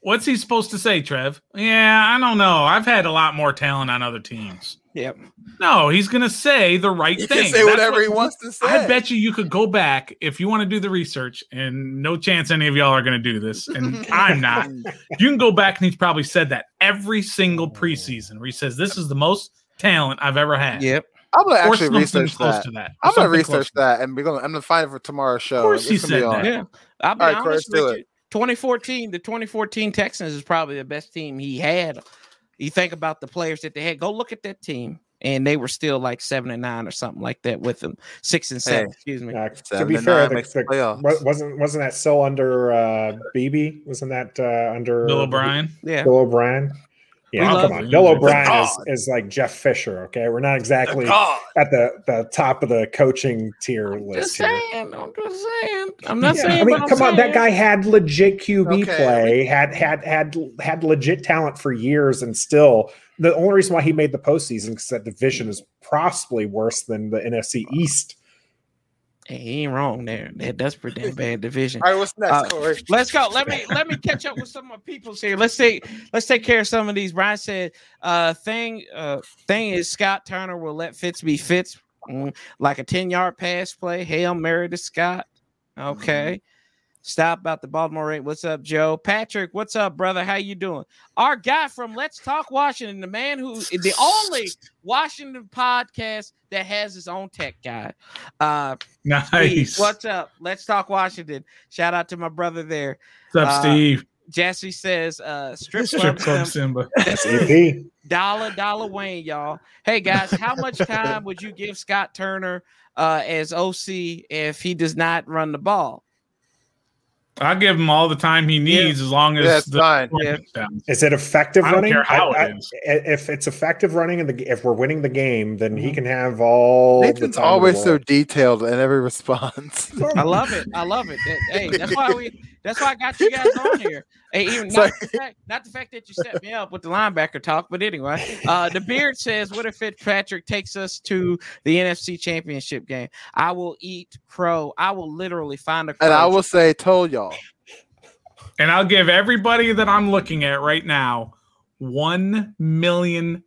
What's he supposed to say, Trev? Yeah, I don't know. I've had a lot more talent on other teams. Yep. No, he's gonna say the right He thing. say That's whatever what- he wants to say. I bet you you could go back if you want to do the research, and no chance any of y'all are going to do this, and [LAUGHS] I'm not. You can go back and he's probably said that every single preseason where he says this is the most talent I've ever had. Yep. I'm gonna actually research close that. to that. I'm gonna something close research to that. that, and we're gonna. I'm gonna find it for tomorrow's show. Of course he It's gonna said that. Yeah. I'll be All right, Chris, honest do with it. you. 2014, the 2014 Texans is probably the best team he had. You think about the players that they had. Go look at that team, and they were still like seven and nine or something like that with them. Six and seven. Hey. Excuse me. Uh, to be fair, the, the the- wasn't wasn't that still under uh, BB? Wasn't that uh, under Bill O'Brien. Yeah. Bill O'Brien. Yeah, We oh, love come on. him. Bill O'Brien is, is like Jeff Fisher. Okay, we're not exactly God. at the, the top of the coaching tier Just list here. saying. I'm just saying. I'm not Yeah, saying. I mean, but I'm come on, that guy had legit QB Okay. play, had had had had legit talent for years, and still the only reason why he made the postseason because that division is possibly worse than the NFC East. Hey, he ain't wrong there. That, that's pretty damn bad division. All right, what's next, Uh, Corey? Let's go. Let me let me catch up with some of my peoples here. Let's take let's take care of some of these. Brian said, uh, thing uh thing is Scott Turner will let Fitz be Fitz. Mm, like a 10 yard pass play. Hail Mary to Scott. Okay. Stop about the Baltimore rate. What's up, Joe? Patrick, what's up, brother? How you doing? Our guy from Let's Talk Washington, the man who the only Washington podcast that has his own tech guy. Uh Steve, Nice. what's up? Let's talk Washington. Shout out to my brother there. What's up, uh, Steve? Jesse says uh strip, Strip club Club Sim- Simba. CP. [LAUGHS] dollar dollar Wayne, y'all. Hey guys, how much [LAUGHS] time would you give Scott Turner uh as OC if he does not run the ball? I'll give him all the time he needs as long as Yeah, it's the fine. Yeah. Is it effective I don't running? care how I- it I- is. If it's effective running and the if we're winning the game, then he mm-hmm. can have all. the Nathan's time in the always so detailed in every response. I love it. I love it. That- hey, that's why we that's why I got you guys on here. Hey, even [LAUGHS] not, the fact, not the fact that you set me up with the linebacker talk, but anyway, uh, the beard says, "What if Fitzpatrick takes us to the NFC Championship game? I will eat crow. I will literally find a crow. and I will say, told y'all. And I'll give everybody that I'm looking at right now one million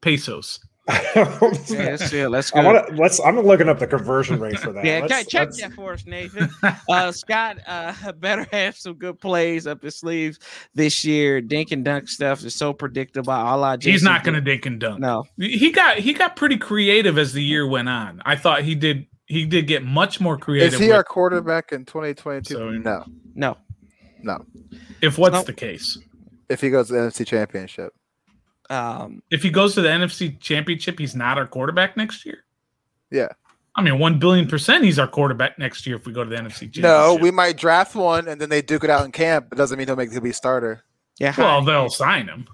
pesos. Yeah, let's see. Let's go. I want to let's. I'm looking up the conversion rate for that. Yeah, Let's- check, check let's- that for us, Nathan. Uh, [LAUGHS] Scott uh, [LAUGHS] better have some good plays up his sleeves this year. Dink and dunk stuff is so predictable. A la He's not going to dink and dunk. No, He got he got pretty creative as the year went on. I thought he did he did get much more creative. Is he with- our quarterback in 2022? So- no. no. No. if what's Nope. the case? If he goes to the NFC Championship. Um, If he goes to the NFC Championship, he's not our quarterback next year. Yeah. I mean, one billion percent, he's our quarterback next year if we go to the NFC Championship. No, we might draft one and then they duke it out in camp. It doesn't mean he'll make he'll be starter. yeah. well, they'll sign him.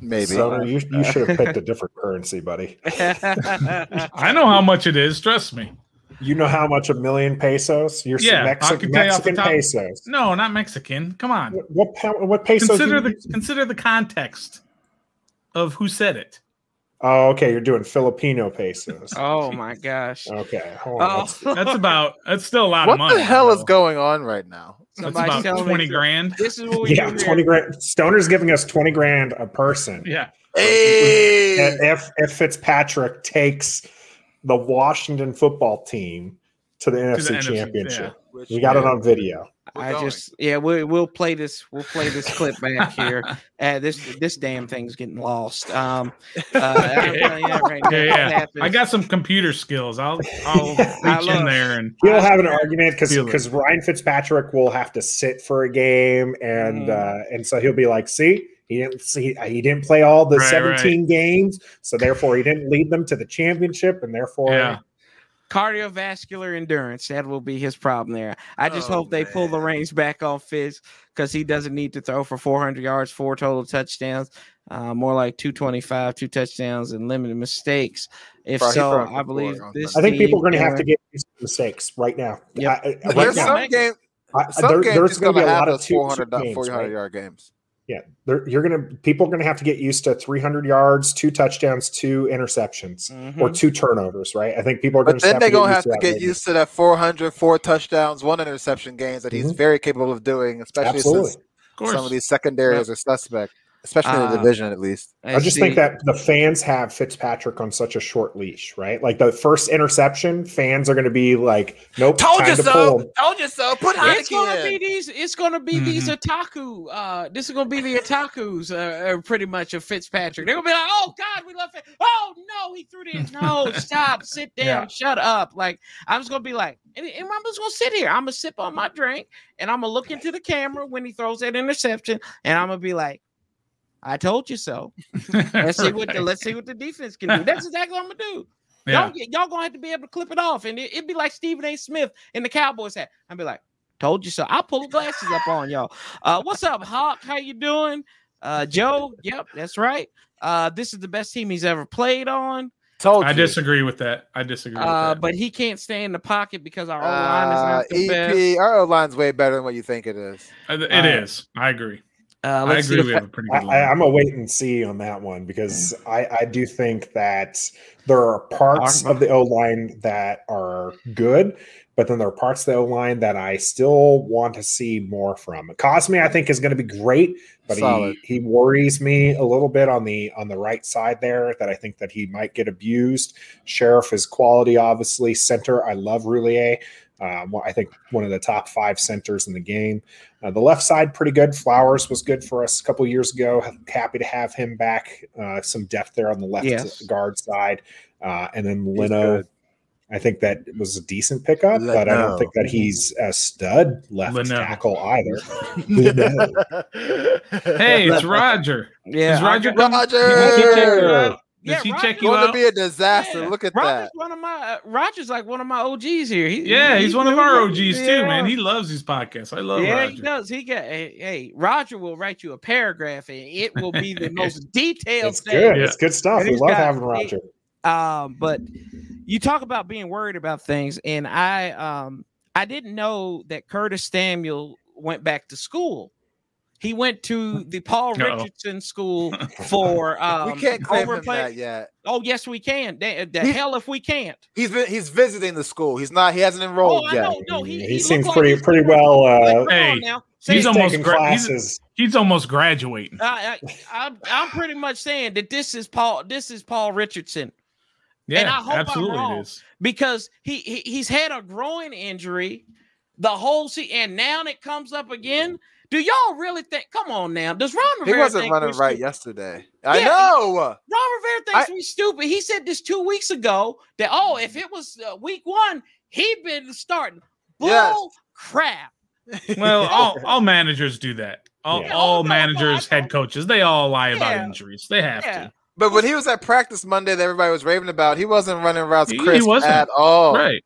Maybe. Stoner, you, you should have picked a different currency, buddy. [LAUGHS] I know how much it is. Trust me. You know how much a million pesos? You're Yeah, I Mexi- can tell off the Mexican top- pesos. No, not Mexican. Come on. What what, what pesos? Consider the you- consider the context of who said it. oh, okay. You're doing Filipino pesos. [LAUGHS] oh my gosh. Okay. hold Oh, let's- That's about. That's still a lot what of money. What the hell is going on right now? That's Somebody about me twenty grand. This is what we yeah, do here. twenty grand. Stoner's giving us twenty grand a person. Yeah. Hey, if if Fitzpatrick takes the Washington football team to the To NFC the NFC, Championship, Which we got it on video. We're I going. just yeah, we we'll play this we'll play this clip back here. [LAUGHS] Uh, this this damn thing's getting lost. Um, uh, I'm telling you that right. Yeah, yeah. I got some computer skills. I'll I'll [LAUGHS] I reach love- in there and [LAUGHS] He'll have an argument because because Ryan Fitzpatrick will have to sit for a game, and Mm. uh, and so he'll be like, "See, he didn't see he didn't play all the Right, seventeen games, so therefore he didn't lead them to the championship, and therefore yeah. cardiovascular endurance. That will be his problem there. I just Oh, hope they pull the reins back on Fitz because he doesn't need to throw for 400 yards, four total touchdowns, uh, more like 225, two touchdowns, and limited mistakes. If Bro, so, I believe this. I think people are going to have to get used to mistakes right now. Yep. I- I- right There's now. some game, I- some there- games there's going to be a lot of those two 400, games, 400 right? yard games. Yeah, they're, you're gonna people are gonna have to get used to 300 yards, two touchdowns, two interceptions, or Mhm. two turnovers. Right? I think people are going But then they're to gonna have to get maybe. used to that 400, four touchdowns, one interception games that he's Mhm. very capable of doing, especially Absolutely. since Of some of these secondaries are suspect, especially in the Uh, division at least. I just see- think that the fans have Fitzpatrick on such a short leash, right? Like the first interception, fans are going to be like, "Nope, Told you to so. pull. Told you so. Put It's gonna be these. It's gonna be these Mhm. otaku. Uh, this is gonna be the otakus. Uh, pretty much of Fitzpatrick. They're gonna be like, "Oh God, we love it. Oh no, he threw this. No, stop. [LAUGHS] Sit down. Yeah. Shut up." Like I'm just gonna be like, and, and I'm just gonna sit here. I'm gonna sip on my drink, and I'm gonna look into the camera when he throws that interception, and I'm gonna be like, "I told you so." Let's see what the [LAUGHS] let's see what the defense can do. That's exactly what I'm gonna do. Yeah. Y'all, y'all gonna have to be able to clip it off, and it, it'd be like Stephen A. Smith in the Cowboys hat. I'd be like, "Told you so." I'll pull the glasses up on y'all. Uh, what's up, Hawk? How you doing? Uh, Joe? Yep, that's right. Uh, this is the best team he's ever played on. Told I you. disagree with that. I disagree with Uh, that. but he can't stay in the pocket because our O line is Uh, not the best. EP, our O line's way better than what you think it is. Uh, It uh, is. I agree. Uh, I let's agree. see. We If, have a pretty I, good I, line. I'm a wait and see on that one because I, I do think that there are parts of the O line that are good, but then there are parts of the O line that I still want to see more from. Cosmi, I think, is going to be great, but Solid. he he worries me a little bit on the on the right side there. That I think that he might get abused. Scherff is quality, obviously. Center, I love Roullier. Um, well, I think one of the top five centers in the game. Uh, the left side, pretty good. Flowers was good for us a couple years ago. Happy to have him back. Uh, some depth there on the left Yes. guard side. Uh, and then He's Leno, good. I think that was a decent pickup, but I don't think that he's a stud left Leno. tackle either. [LAUGHS] Hey, it's Roger. Yeah, Is Roger I- coming? Roger! Yeah, Does he Roger- check you Going to be a disaster. Yeah. Look at Roger's that. one of my uh, Roger's like one of my OGs here. He, Yeah, he- he's one of our OGs yeah. too, man. He loves these podcasts. I love yeah, he Roger. does. He got hey, hey, Roger will write you a paragraph and it will be the [LAUGHS] most detailed It's thing. good. Yeah. It's good stuff. And We love got- having he- Roger. Um, but you talk about being worried about things, and I um I didn't know that Curtis Samuel went back to school. He went to the Paul Uh-oh. Richardson School [LAUGHS] for um we can't claim him overplay- that yet. Oh yes, we can. The, the hell if we can't. He's been, he's visiting the school. He's not. He hasn't enrolled Oh, I yet. know. No, he, he, he seems pretty he's- pretty well. Uh, Hey, on now. he's almost gra- he's- classes. He's almost graduating. I, I, I'm, I'm pretty much saying that this is Paul. This is Paul Richardson Yeah, I hope I'm wrong. it is. because he, he he's had a groin injury the whole season, and now it comes up again. Do y'all really think? Come on now. Does Ron Rivera? He wasn't think running right stupid? yesterday. I Yeah, know. Ron Rivera thinks we stupid. He said this two weeks ago that oh, if it was uh, week one, he'd been starting. Bull Yes. crap. [LAUGHS] Well, all, [LAUGHS] all managers do that. All, Yeah. all Oh, no, no, managers, know. head coaches, they all lie about injuries. They have Yeah. to. But when he was at practice Monday, that everybody was raving about, he wasn't running routes He- he wasn't. at all. Right.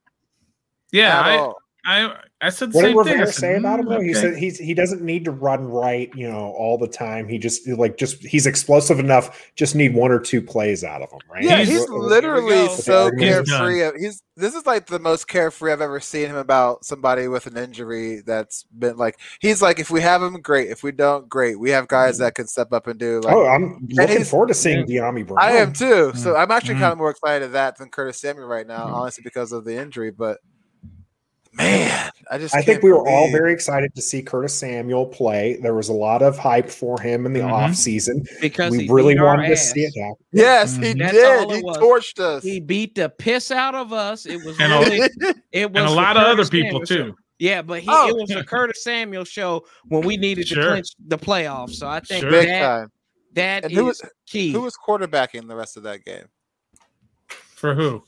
Yeah, At I, all. I I said the What did same thing. I Rivera said, say about him? "Mm, Though he said he's he doesn't need to run right, you know, all the time. He just like just he's explosive enough. Just need one or two plays out of him, right? Yeah, He's- he's, literally so carefree. Of, he's this is like the most carefree I've ever seen him about somebody with an injury that's been like he's like if we have him, great. If we don't, great. We have guys that can step up and do like oh, I'm looking forward to seeing Dyami Brown. I am too. So I'm actually Mhm. kind of more excited at that than Curtis Samuel right now, Mhm. honestly, because of the injury. But man, I just I think we were all very excited to see Curtis Samuel play. There was a lot of hype for him in the Mhm. off season. Because We really beat our wanted to see it happen. Yes, he Mhm. That's did. He was. torched us. He beat the piss out of us. It was And a- [LAUGHS] it was and a the lot of other people Samuel show. too. Yeah, but he Oh. it was a Curtis Samuel show when we needed to clinch the playoffs. So I think Sure. Big that time. that And is who was- key. Who was quarterbacking the rest of that game For who?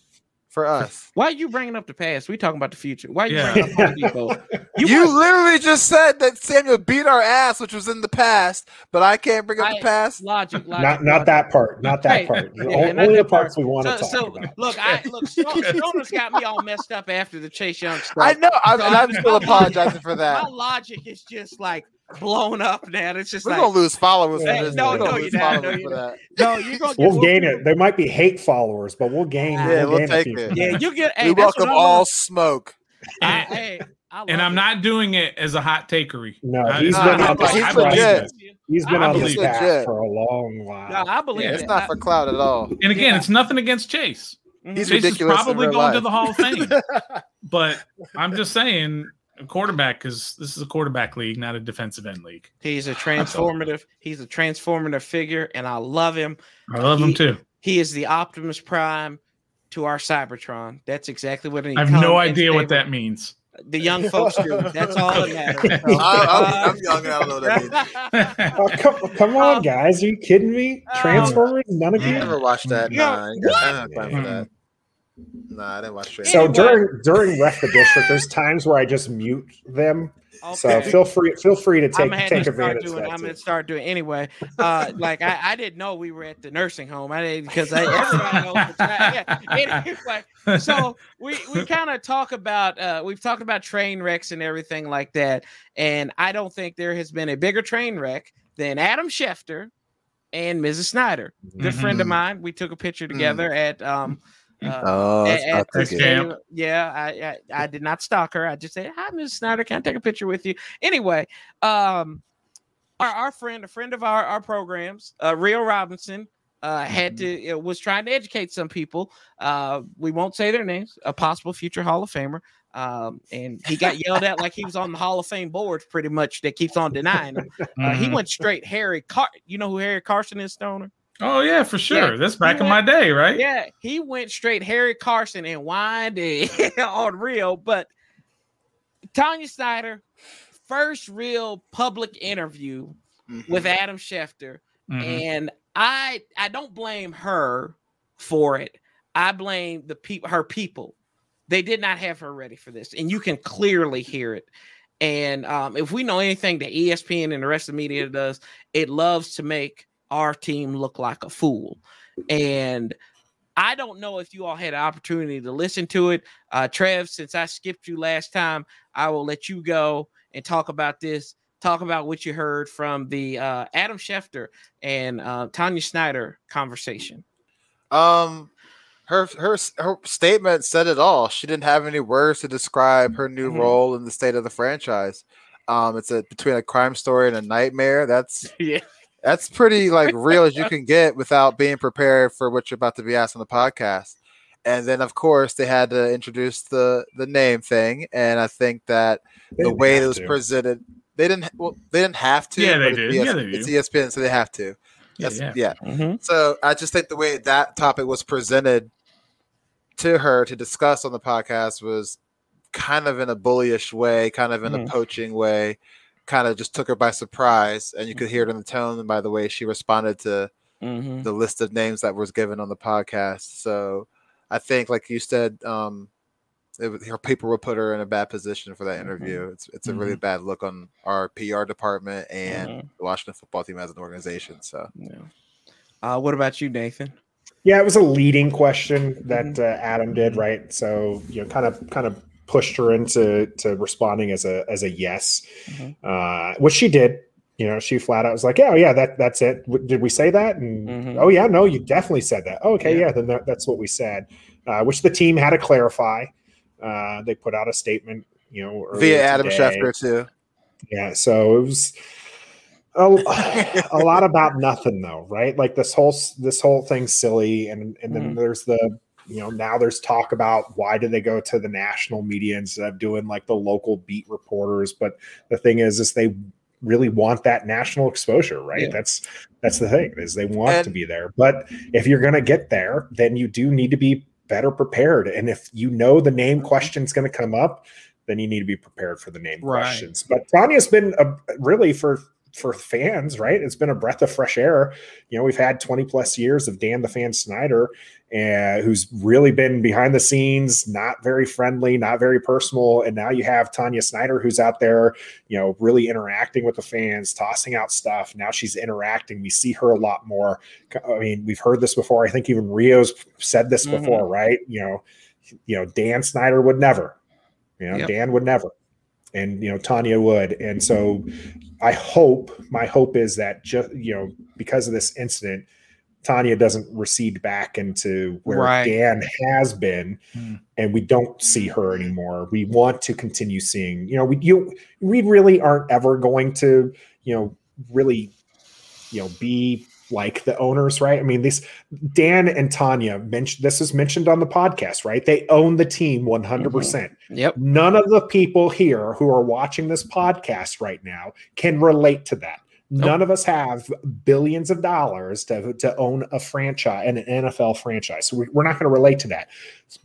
For us? Why are you bringing up the past? We talking about the future. Why are you Yeah. bringing up other [LAUGHS] people? You, You, was- literally just said that Samuel beat our ass, which was in the past, but I can't bring up I- the past. logic, logic, not logic. that part. Not that Hey, part. [LAUGHS] yeah, O- Only the that part. parts we want So, to talk so about. look, I look. Stone- [LAUGHS] Stoner's got me all messed up after the Chase Young stuff. I know, I'm, and I'm So- still apologizing for that. My logic is just like blown up man. It's just We're like gonna lose followers Hey, for this. no, We're gonna no, lose you're not. followers No, for you're that. [LAUGHS] no, you're gonna [LAUGHS] get We'll gain it. There might be hate followers, but we'll gain. Yeah, we'll, we'll gain take few. it. Yeah, you get. Hey, we welcome I all love. smoke. [LAUGHS] I, And, hey, I and I'm it. not doing it as a hot takery. No, I- he's Nah, been nah, on this he's legit. He's been I on this believe path for a long while. No, I believe Yeah, It's not for cloud at all. And again, Yeah. it's nothing against Chase. He's Chase is ridiculous in probably real going to the Hall of Fame. but I'm just saying, a quarterback because this is a quarterback league, not a defensive end league. He's a transformative. He's a transformative figure, and I love him. I love him too. He is the Optimus Prime to our Cybertron. That's exactly what it I have no idea what that means. The young folks do. That's all that matters. [LAUGHS] I, I'm, I'm [LAUGHS] young and I don't know what that means. [LAUGHS] Oh, come, come on, Um, guys! Are you kidding me? um, Transformers? None of I you. never watched that. Yeah, Nah, I ain't got- I don't have time for that. Nah, I didn't watch So Anyway. during during ref the district, there's times where I just mute them. So feel free feel free to take take to start advantage of doing. that. I'm too. gonna start doing anyway. Uh, [LAUGHS] like I, I didn't know we were at the nursing home. I didn't because I, everybody knows. What's yeah. Anyway, so we we kind of talk about uh, we've talked about train wrecks and everything like that. And I don't think there has been a bigger train wreck than Adam Schefter and Mrs. Snyder. Good friend of Mhm. mine. We took a picture together at um. Uh, Oh, at- at that Yeah, I, I I did not stalk her. I just said, "Hi, Ms. Snyder. Can I take a picture with you?" Anyway, um, our, our friend, a friend of our our programs, uh, Rio Robinson, uh, had Mm-hmm. to uh, was trying to educate some people. Uh, we won't say their names. A possible future Hall of Famer. Um, and he got yelled at like he was on the Hall of Fame board, pretty much. That keeps on denying him. Uh, he Mhm. went straight Harry. Car- you know who Harry Carson is, Stoner? Oh yeah, for sure. Yeah, That's he back in went- my day, right? Yeah, he went straight Harry Carson and whined [LAUGHS] on real. But Tanya Snyder, first real public interview Mhm. with Adam Schefter, Mhm. and I I don't blame her for it. I blame the people, her people. They did not have her ready for this, and you can clearly hear it. And um, if we know anything that ESPN and the rest of the media does, it loves to make our team look like a fool. And I don't know if you all had an opportunity to listen to it. Uh, Trev, since I skipped you last time, I will let you go and talk about this. Talk about what you heard from the uh, Adam Schefter and uh, Tanya Snyder conversation. Um, her her her statement said it all. She didn't have any words to describe her new Mhm. role in the state of the franchise. Um, it's a between a crime story and a nightmare. That's [LAUGHS] Yeah. That's pretty like real as you [LAUGHS] can get without being prepared for what you're about to be asked on the podcast. And then of course they had to introduce the the name thing, and I think that They the way it was to. presented, they didn't well they didn't have to. Yeah, they but do. it's Yeah, ES they It's. ESPN, so they have to. Yeah, That's, yeah. yeah. Mm-hmm. So I just think the way that topic was presented to her to discuss on the podcast was kind of in a bullyish way, kind of in Mhm. a poaching way, kind of just took her by surprise. And you could hear it in the tone and by the way she responded to Mm-hmm. the list of names that was given on the podcast. So I think, like you said, um, it, her people will put her in a bad position for that Mhm. interview. It's it's a really bad look on our PR department and the Washington football team as an organization. So Yeah. Uh, what about you, Nathan? Yeah, it was a leading question that Mm-hmm. uh, Adam did, right? So you know, kind of kind of pushed her into to responding as a as a yes, Mhm. uh, which she did. You know, she flat out was like, "Yeah, oh, yeah, that that's it." W- Did we say that? And Mhm. oh yeah, no, you definitely said that. Oh, okay, Yeah. yeah, then that, that's what we said. Uh, which the team had to clarify. Uh, they put out a statement, you know, via Adam today. Schefter too. Yeah, so it was a, a lot about nothing though, right? Like this whole this whole thing's silly, and and then Mhm. there's the you know now there's talk about why did they go to the national media instead of doing like the local beat reporters? But the thing is, is they really want that national exposure, right? Yeah. That's that's the thing is they want to be there. But if you're gonna get there, then you do need to be better prepared. And if you know the name mm-hmm. question's going to come up, then you need to be prepared for the name Right. questions. But Tanya's been a, really for for fans, right? It's been a breath of fresh air. You know, we've had 20 plus years of Dan the Fan Snyder, uh, who's really been behind the scenes, not very friendly, not very personal. And now you have Tanya Snyder, who's out there, you know, really interacting with the fans, tossing out stuff. Now she's interacting. We see her a lot more. I mean, we've heard this before. I think even Rio's said this Mhm. before, right? You know, you know, Dan Snyder would never. You know, Yep. Dan would never. And you know, Tanya would. And so I hope, my hope is that just you know, because of this incident, Tanya doesn't recede back into where Right. Dan has been, Hmm. and we don't see her anymore. We want to continue seeing, you know, we you we really aren't ever going to, you know, really, you know, be like the owners, right? I mean, these Dan and Tanya mentioned this is mentioned on the podcast, right? They own the team 100%. Mm-hmm. percent Yep. None of the people here who are watching this podcast right now can relate to that. None of us have billions of dollars to, to own a franchise, and an NFL franchise. So we, we're not going to relate to that.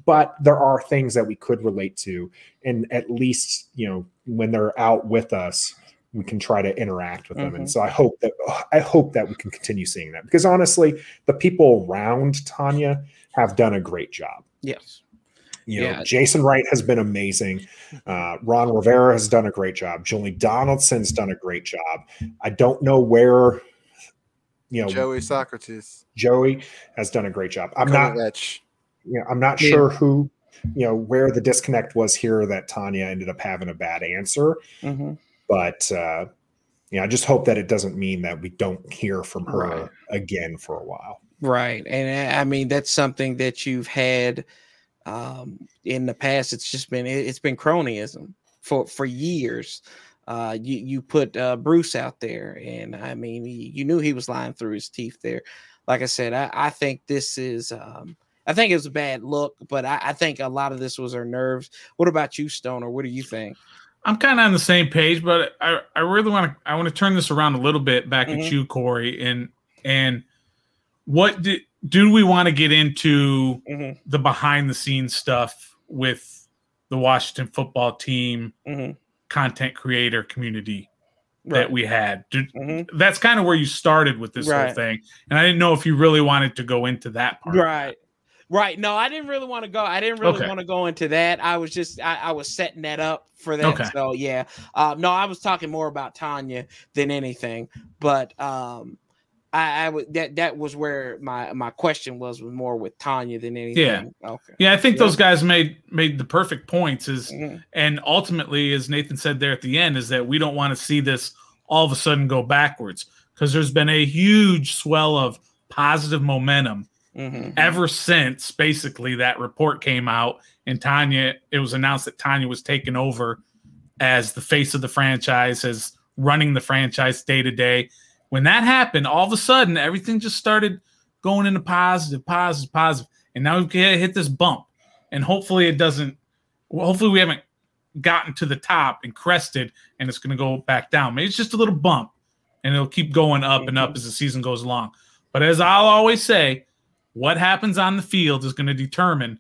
But there are things that we could relate to. And at least, you know, when they're out with us, we can try to interact with them. And so I hope that I hope that we can continue seeing that because honestly, the people around Tanya have done a great job. Yes. You know, Yeah. Jason Wright has been amazing. Uh, Ron Rivera has done a great job. Julie Donaldson's done a great job. I don't know where, you know, Joey Socrates. Joey has done a great job. I'm not, Kovac. you know, I'm not Yeah. sure who, you know, where the disconnect was here that Tanya ended up having a bad answer. Mhm. But, uh, you know, I just hope that it doesn't mean that we don't hear from her Right. again for a while. Right. And I mean, that's something that you've had um, in the past. It's just been, it- it's been cronyism for, for years. Uh, you, you put uh, Bruce out there, and I mean, you, you knew he was lying through his teeth there. like I said, I, I think this is um, I think it was a bad look, but I, I think a lot of this was her nerves. What about you, Stoner? What do you think? I'm kind of on the same page, but I, I really want to I want to turn this around a little bit back Mhm. at you, Corey, and and what do do we want to get into Mhm. the behind the scenes stuff with the Washington football team Mhm. content creator community Right. that we had? Do, Mhm. That's kind of where you started with this whole thing, and I didn't know if you really wanted to go into that part. Right. Right. No, I didn't really want to go. I didn't really Okay. want to go into that. I was just I, I was setting that up for that. Okay. So yeah. Um, no, I was talking more about Tanya than anything. But um I, I would that that was where my my question was was more with Tanya than anything. Okay. Yeah, I think Yeah. those guys made made the perfect points. Is Mhm. and ultimately, as Nathan said there at the end, is that we don't want to see this all of a sudden go backwards because there's been a huge swell of positive momentum Mhm. ever since basically that report came out and Tanya, it was announced that Tanya was taken over as the face of the franchise, as running the franchise day to day. When that happened, all of a sudden everything just started going into positive, positive, positive. And now we've hit this bump. And hopefully it doesn't, well, hopefully we haven't gotten to the top and crested and it's going to go back down. Maybe it's just a little bump and it'll keep going up and up as the season goes along. But as I'll always say, what happens on the field is going to determine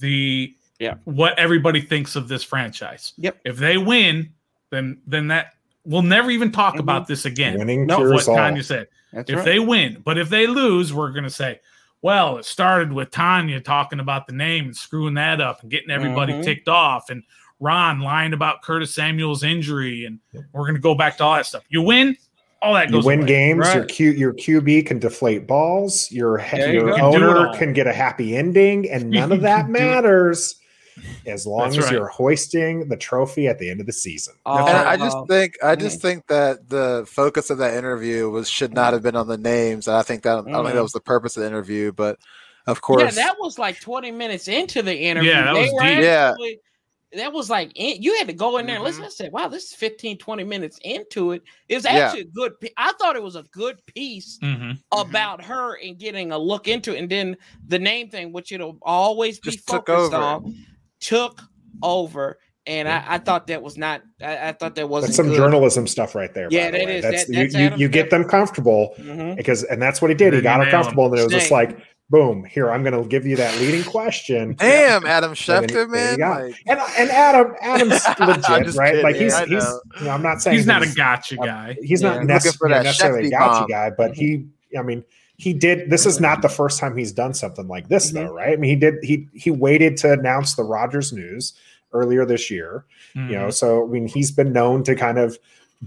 the Yeah. what everybody thinks of this franchise. Yep. If they win, then then that we'll never even talk Mhm. about this again. Winning No, Of what all. Tanya said. That's if right. they win, but if they lose, we're going to say, well, it started with Tanya talking about the name and screwing that up and getting everybody Mhm. ticked off, and Ron lying about Curtis Samuel's injury, and we're going to go back to all that stuff. You win, all that You win away. games. Your Q, your QB can deflate balls. Your he- There your. You can do it owner can get a happy ending, and [LAUGHS] none of that can do it. matters as long That's as right. you're hoisting the trophy at the end of the season. And I just uh, think I just think that the focus of that interview was should not have been on the names. I think that I don't think that was the purpose of the interview, but of course, yeah, that was like 20 minutes into the interview. Yeah, that They was were deep. Yeah. Actually- That was like in, you had to go in there and listen. Mhm. I said, "Wow, this is 15, 20 minutes into it." It was Yeah. actually a good. I thought it was a good piece Mhm. about her and getting a look into it, and then the name thing, which it'll always be Just took focused over. on, took over. And I, I thought that was not. I, I thought that wasn't That's some good. journalism stuff right there. Yeah, by the that way. is. That's, That- you, that's you, Adam you get them comfortable Mhm. because, and that's what he did. He got you her comfortable, and it was just like, boom, here I'm going to give you that leading question. [LAUGHS] damn Adam And Schefter, there man. Like, And and Adam Adam's [LAUGHS] legit, just right? Like he's I he's. You know, I'm not saying He's not a gotcha uh, guy. He's Yeah. not Looking necess- for you know, that necessarily a gotcha bomb. guy, but he, I mean, he did. This is not the first time he's done something like this, though, right? I mean, he did. He he waited to announce the Rodgers news earlier this year. Mhm. You know, so I mean, he's been known to kind of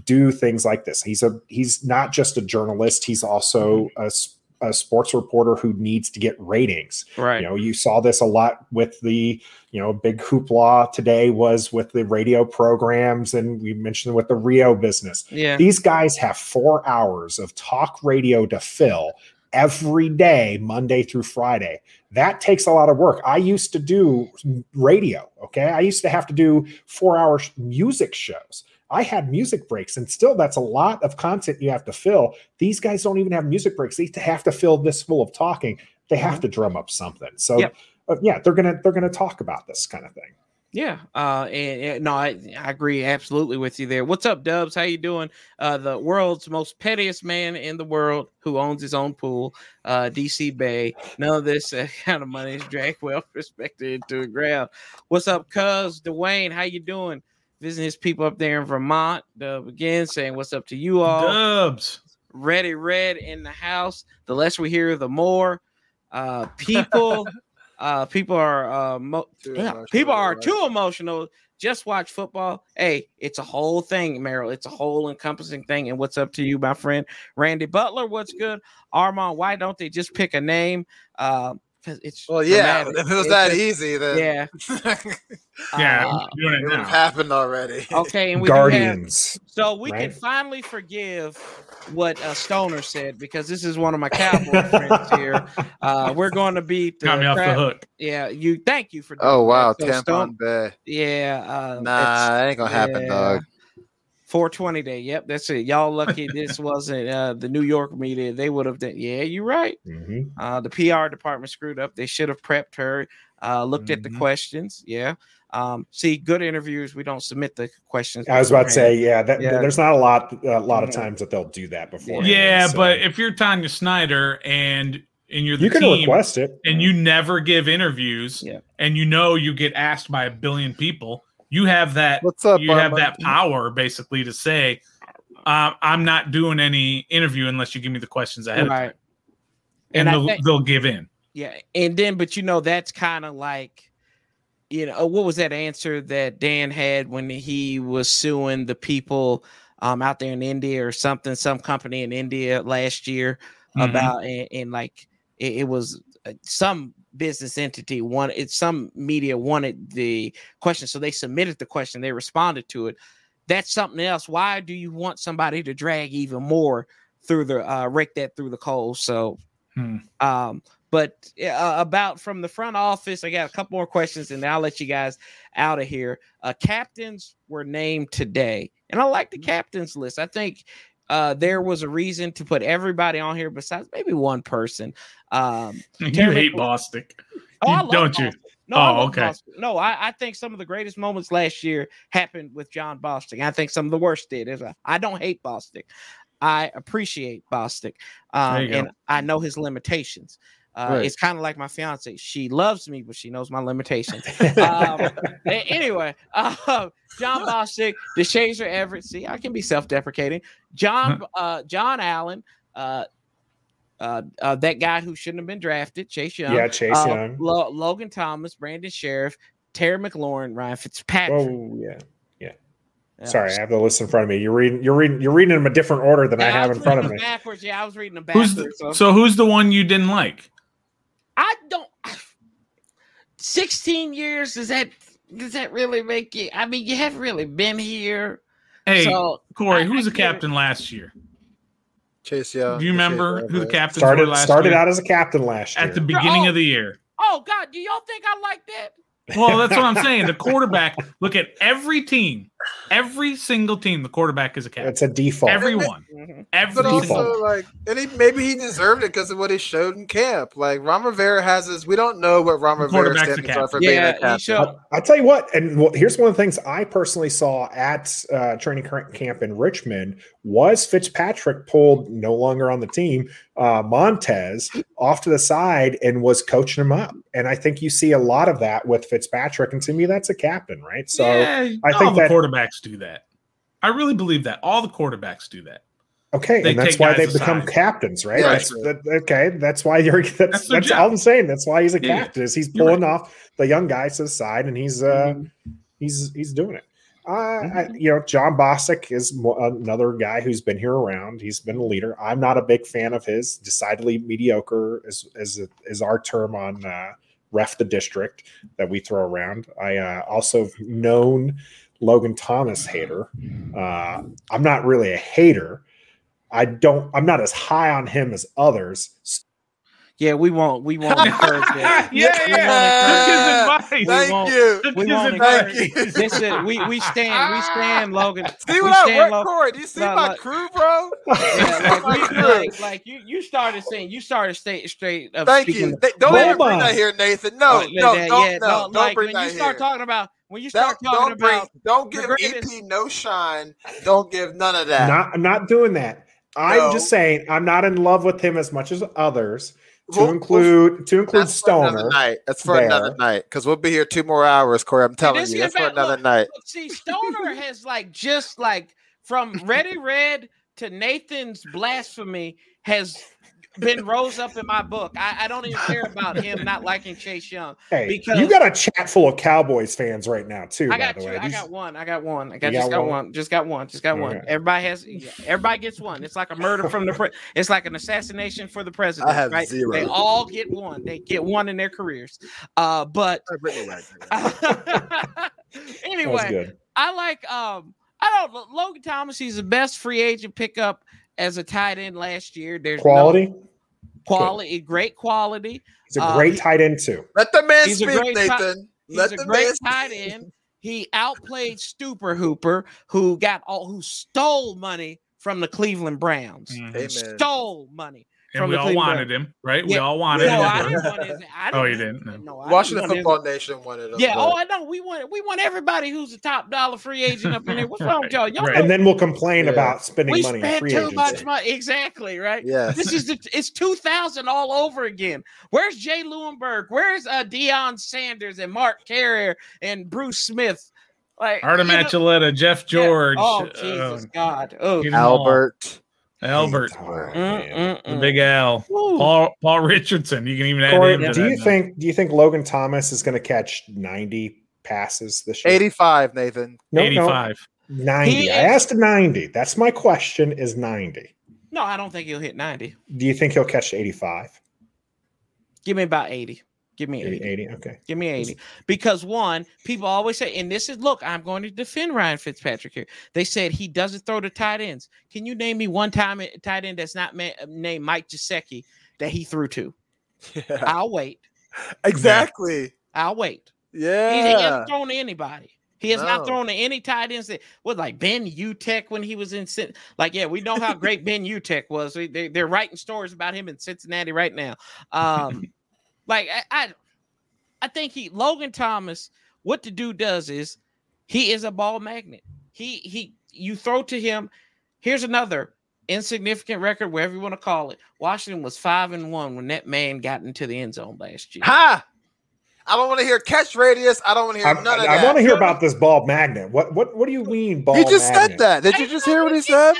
do things like this. He's a he's not just a journalist. He's also a, s- a sports reporter who needs to get ratings. Right. You know, you saw this a lot with the, you know, big hoopla today was with the radio programs, and we mentioned with the Rio business. yeah. These guys have four hours of talk radio to fill every day, Monday through Friday. That takes a lot of work. I used to do radio. Okay. I used to have to do four hour music shows. I had music breaks, and still, that's a lot of content you have to fill. These guys don't even have music breaks. They have to fill this full of talking. They have to drum up something. So, Yep. uh, yeah, they're gonna they're gonna talk about this kind of thing. Yeah, uh, and, and no, I, I agree absolutely with you there. What's up, Dubs? How you doing? Uh, the world's most pettiest man in the world who owns his own pool, uh, DC Bay. None of this uh, [LAUGHS] kind of money is dragged well respected into the ground. What's up, Cuz Dwayne? How you doing? Visiting his people up there in Vermont. Dub again saying what's up to you all. Dubs. Ready, red in the house. The less we hear, the more. Uh, people, [LAUGHS] uh, people are uh, mo- Too yeah, emotional, people are right. too emotional. Just watch football. Hey, it's a whole thing, Merrill. It's a whole encompassing thing. And what's up to you, my friend Randy Butler? What's good, Armand? Why don't they just pick a name? Uh, because it's well, yeah. dramatic. If it was It's that just- easy, then yeah. [LAUGHS] Yeah, Uh, doing it it would have happened already. okay, and we do have Guardians. So we can finally forgive what uh, Stoner said because this is one of my cowboy friends here. [LAUGHS] Uh, we're going to beat the Got me off the hook. Yeah, you. Thank you for. Oh wow, that. So Tampon Stone- Bay. yeah. Uh, Nah, that ain't gonna happen, yeah. dog. 420 day. Yep, that's it. Y'all lucky [LAUGHS] this wasn't uh, the New York media. They would have done. Yeah, you're right. Mhm. Uh, the PR department screwed up. They should have prepped her. Uh, looked at the Mhm. questions. Yeah. Um, see, good interviews. We don't submit the questions. I was about to say, yeah, that, Yeah. there's not a lot, a lot of Mhm. times that they'll do that before. Yeah, so but if you're Tanya Snyder and and you're the you can team request it. and you never give interviews Yeah. and you know you get asked by a billion people, you have that What's up, you have Armand? that power basically to say, uh, I'm not doing any interview unless you give me the questions ahead of Right. time. And, And they'll, think- they'll give in. Yeah, and then but you know that's kind of like you know what was that answer that Dan had when he was suing the people um out there in India or something some company in India last year Mhm. about and, and like it, it was uh, some business entity wanted it some media wanted the question so they submitted the question they responded to it that's something else why do you want somebody to drag even more through the uh rake that through the coals so Hmm. um, but uh, about from the front office, I got a couple more questions, and then I'll let you guys out of here. Uh, captains were named today, and I like the captains list. I think uh, there was a reason to put everybody on here besides maybe one person. Um, [LAUGHS] You Terry hate McLaurin- Bostic. oh, You- don't you? No, Oh, okay. No, I, I think some of the greatest moments last year happened with Jon Bostic. I think some of the worst did. Is I- I don't hate Bostic. I appreciate Bostic, um, go. and I know his limitations. Uh, Right. It's kind of like my fiance. She loves me, but she knows my limitations. [LAUGHS] um, a- anyway, uh, [LAUGHS] Jon Bostic, Deshazor Everett. See, I can be self-deprecating. John, uh, John Allen, uh, uh, uh, that guy who shouldn't have been drafted, Chase Young. yeah, Chase uh, Young. Lo- Logan Thomas, Brandon Scherff, Terry McLaurin, Ryan Fitzpatrick. Oh yeah. Yeah. Sorry, I have the list in front of me. You're reading. You're reading. You're reading them a different order than I have was in front of me. Backwards, yeah, I was reading them Who's backwards. the, so. so who's the one you didn't like? I don't. Sixteen years does that does that really make you? I mean, you haven't really been here. Hey, so Corey, I- who was I the get it. captain last year? Chase Young. Do you remember who the captain captains were Started last started year? out as a captain last year. at the beginning Oh. of the oh, year. oh God, do y'all think I like that? Well, that's what I'm saying. The quarterback. Look at every team, every single team. The quarterback is a captain. It's a default. Everyone, Mhm. every But. Default. also, like, and he, maybe he deserved it because of what he showed in camp. Like Ron Rivera has his. We don't know what Ron Rivera's Quarterback's the standards are for Yeah, being a he captain. showed- I, I tell you what, and well, here's one of the things I personally saw at uh, training camp in Richmond was Fitzpatrick pulled no longer on the team, uh, Montez off to the side and was coaching him up. And I think you see a lot of that with Fitzpatrick, and to me, that's a captain, right? So yeah, I think the that- quarterbacks do that. I really believe that all the quarterbacks do that. okay, They and that's why they've become aside. captains, right? Yeah, that's, that, okay, that's why you're [LAUGHS] that's That's that's, all I'm saying. That's why he's a Yeah, captain. Is he's pulling right. off the young guys to the side, and he's uh he's he's doing it. Uh, I, you know, Jon Bostic is mo- another guy who's been here around. He's been a leader. I'm not a big fan of his. Decidedly mediocre is is is our term on uh, ref the district that we throw around. I uh, also have known Logan Thomas hater. Uh, I'm not really a hater. I don't. I'm not as high on him as others. Yeah, we won't. We won't [LAUGHS] encourage that. yeah, yeah. Took his advice. We Thank won't- you. Took we his won't advice. Thank you. Listen, we we stand. We stand, Logan. See what I work, Logan. Corey? Do you see No, my like- crew, bro? [LAUGHS] Yeah, like, we, like, like you, you started saying you started straight straight of Thank speaking you. They- don't even Hold bring that here, Nathan. No, Oh, no, yeah, don't, yeah, no, don't, don't like, bring when you start talking about when you Don't, talking don't bring, don't give greatest- EP no shine. Don't give none of that. Not, I'm not doing that. I'm No. just saying I'm not in love with him as much as others. To We'll- include to include That's for another Stoner. night. That's for there. another night because we'll be here two more hours, Corey. I'm telling you, gets that's for back- another look, night. Look, See, Stoner has like just like from Ready Red to Nathan's blasphemy has been rose up in my book. I, I don't even care about him not liking Chase Young. Hey, because- you got a chat full of Cowboys fans right now too. I by got the two. way, I got one. I got one. I got just got got one? one. Just got one. Just got one. Okay. Everybody has. yeah, everybody gets one. It's like a murder from the. Pre- it's like an assassination for the [LAUGHS] president. I have right? zero. They all get one. They get one in their careers. Uh, but [LAUGHS] anyway. I like. Um, I don't. Logan Thomas. He's the best free agent pickup as a tight end last year. There's no Quality. quality, great quality. He's a uh, great he- tight end too. Let the man He's a speak, great ti- Nathan. He's Let a the great man tight speak. end. he outplayed Stuper Hooper, who got all who stole money from the Cleveland Browns. Mhm. Amen. Stole money. And we all Cleveland wanted him, right? We all wanted No, him. I at didn't [LAUGHS] first. want his, I Oh, you didn't. didn't? No, I Washington didn't want his- Football Nation wanted him. Yeah. but- Oh, I know. We want we want everybody who's a top dollar free agent up in here. What's wrong with [LAUGHS] y'all? Y'all Right. And then we'll complain Yeah. about spending we money on spent too agency. much money. Exactly. Right. Yes. This is the, it's 2000 all over again. Where's Jay Leeuwenburg? Where's uh Deion Sanders and Mark Carrier and Bruce Smith? Like Artem you know- Jeff George, Yeah. Oh uh, Jesus God. Oh. get 'em all. Albert. Albert, Mm, the. Big Al, Ooh. Paul Paul Richardson. You can even add Corey, him. to do you that. think do you think Logan Thomas is going to catch 90 passes this year? 85, Nathan. No, no, 85? 90. He I asked 90. That's my question is 90. No, I don't think he'll hit 90. Do you think he'll catch 85? Give me about 80. Give me 80, 80. 80? Okay. Give me 80. Because one, people always say, and this is look, I'm going to defend Ryan Fitzpatrick here. They said he doesn't throw to tight ends. Can you name me one time a tight end that's not ma- named Mike Gesicki that he threw to? Yeah. I'll wait. [LAUGHS] Exactly. I'll wait. He, he hasn't thrown to anybody. He has No. not thrown to any tight ends that was like Ben Utecht when he was in Cin- like yeah we know how great Ben Utecht was. They, they, they're writing stories about him in Cincinnati right now. Um, like I, I I think he Logan Thomas. What the dude does is he is a ball magnet. He he you throw to him. Here's another insignificant record, whatever you want to call it. Washington was five and one when that man got into the end zone last year. Ha! I don't want to hear catch radius. I don't want to hear I, none of that. I want to hear about this ball magnet. What what what do you mean ball He just magnet? said that. Did you just hear what he nothing- said?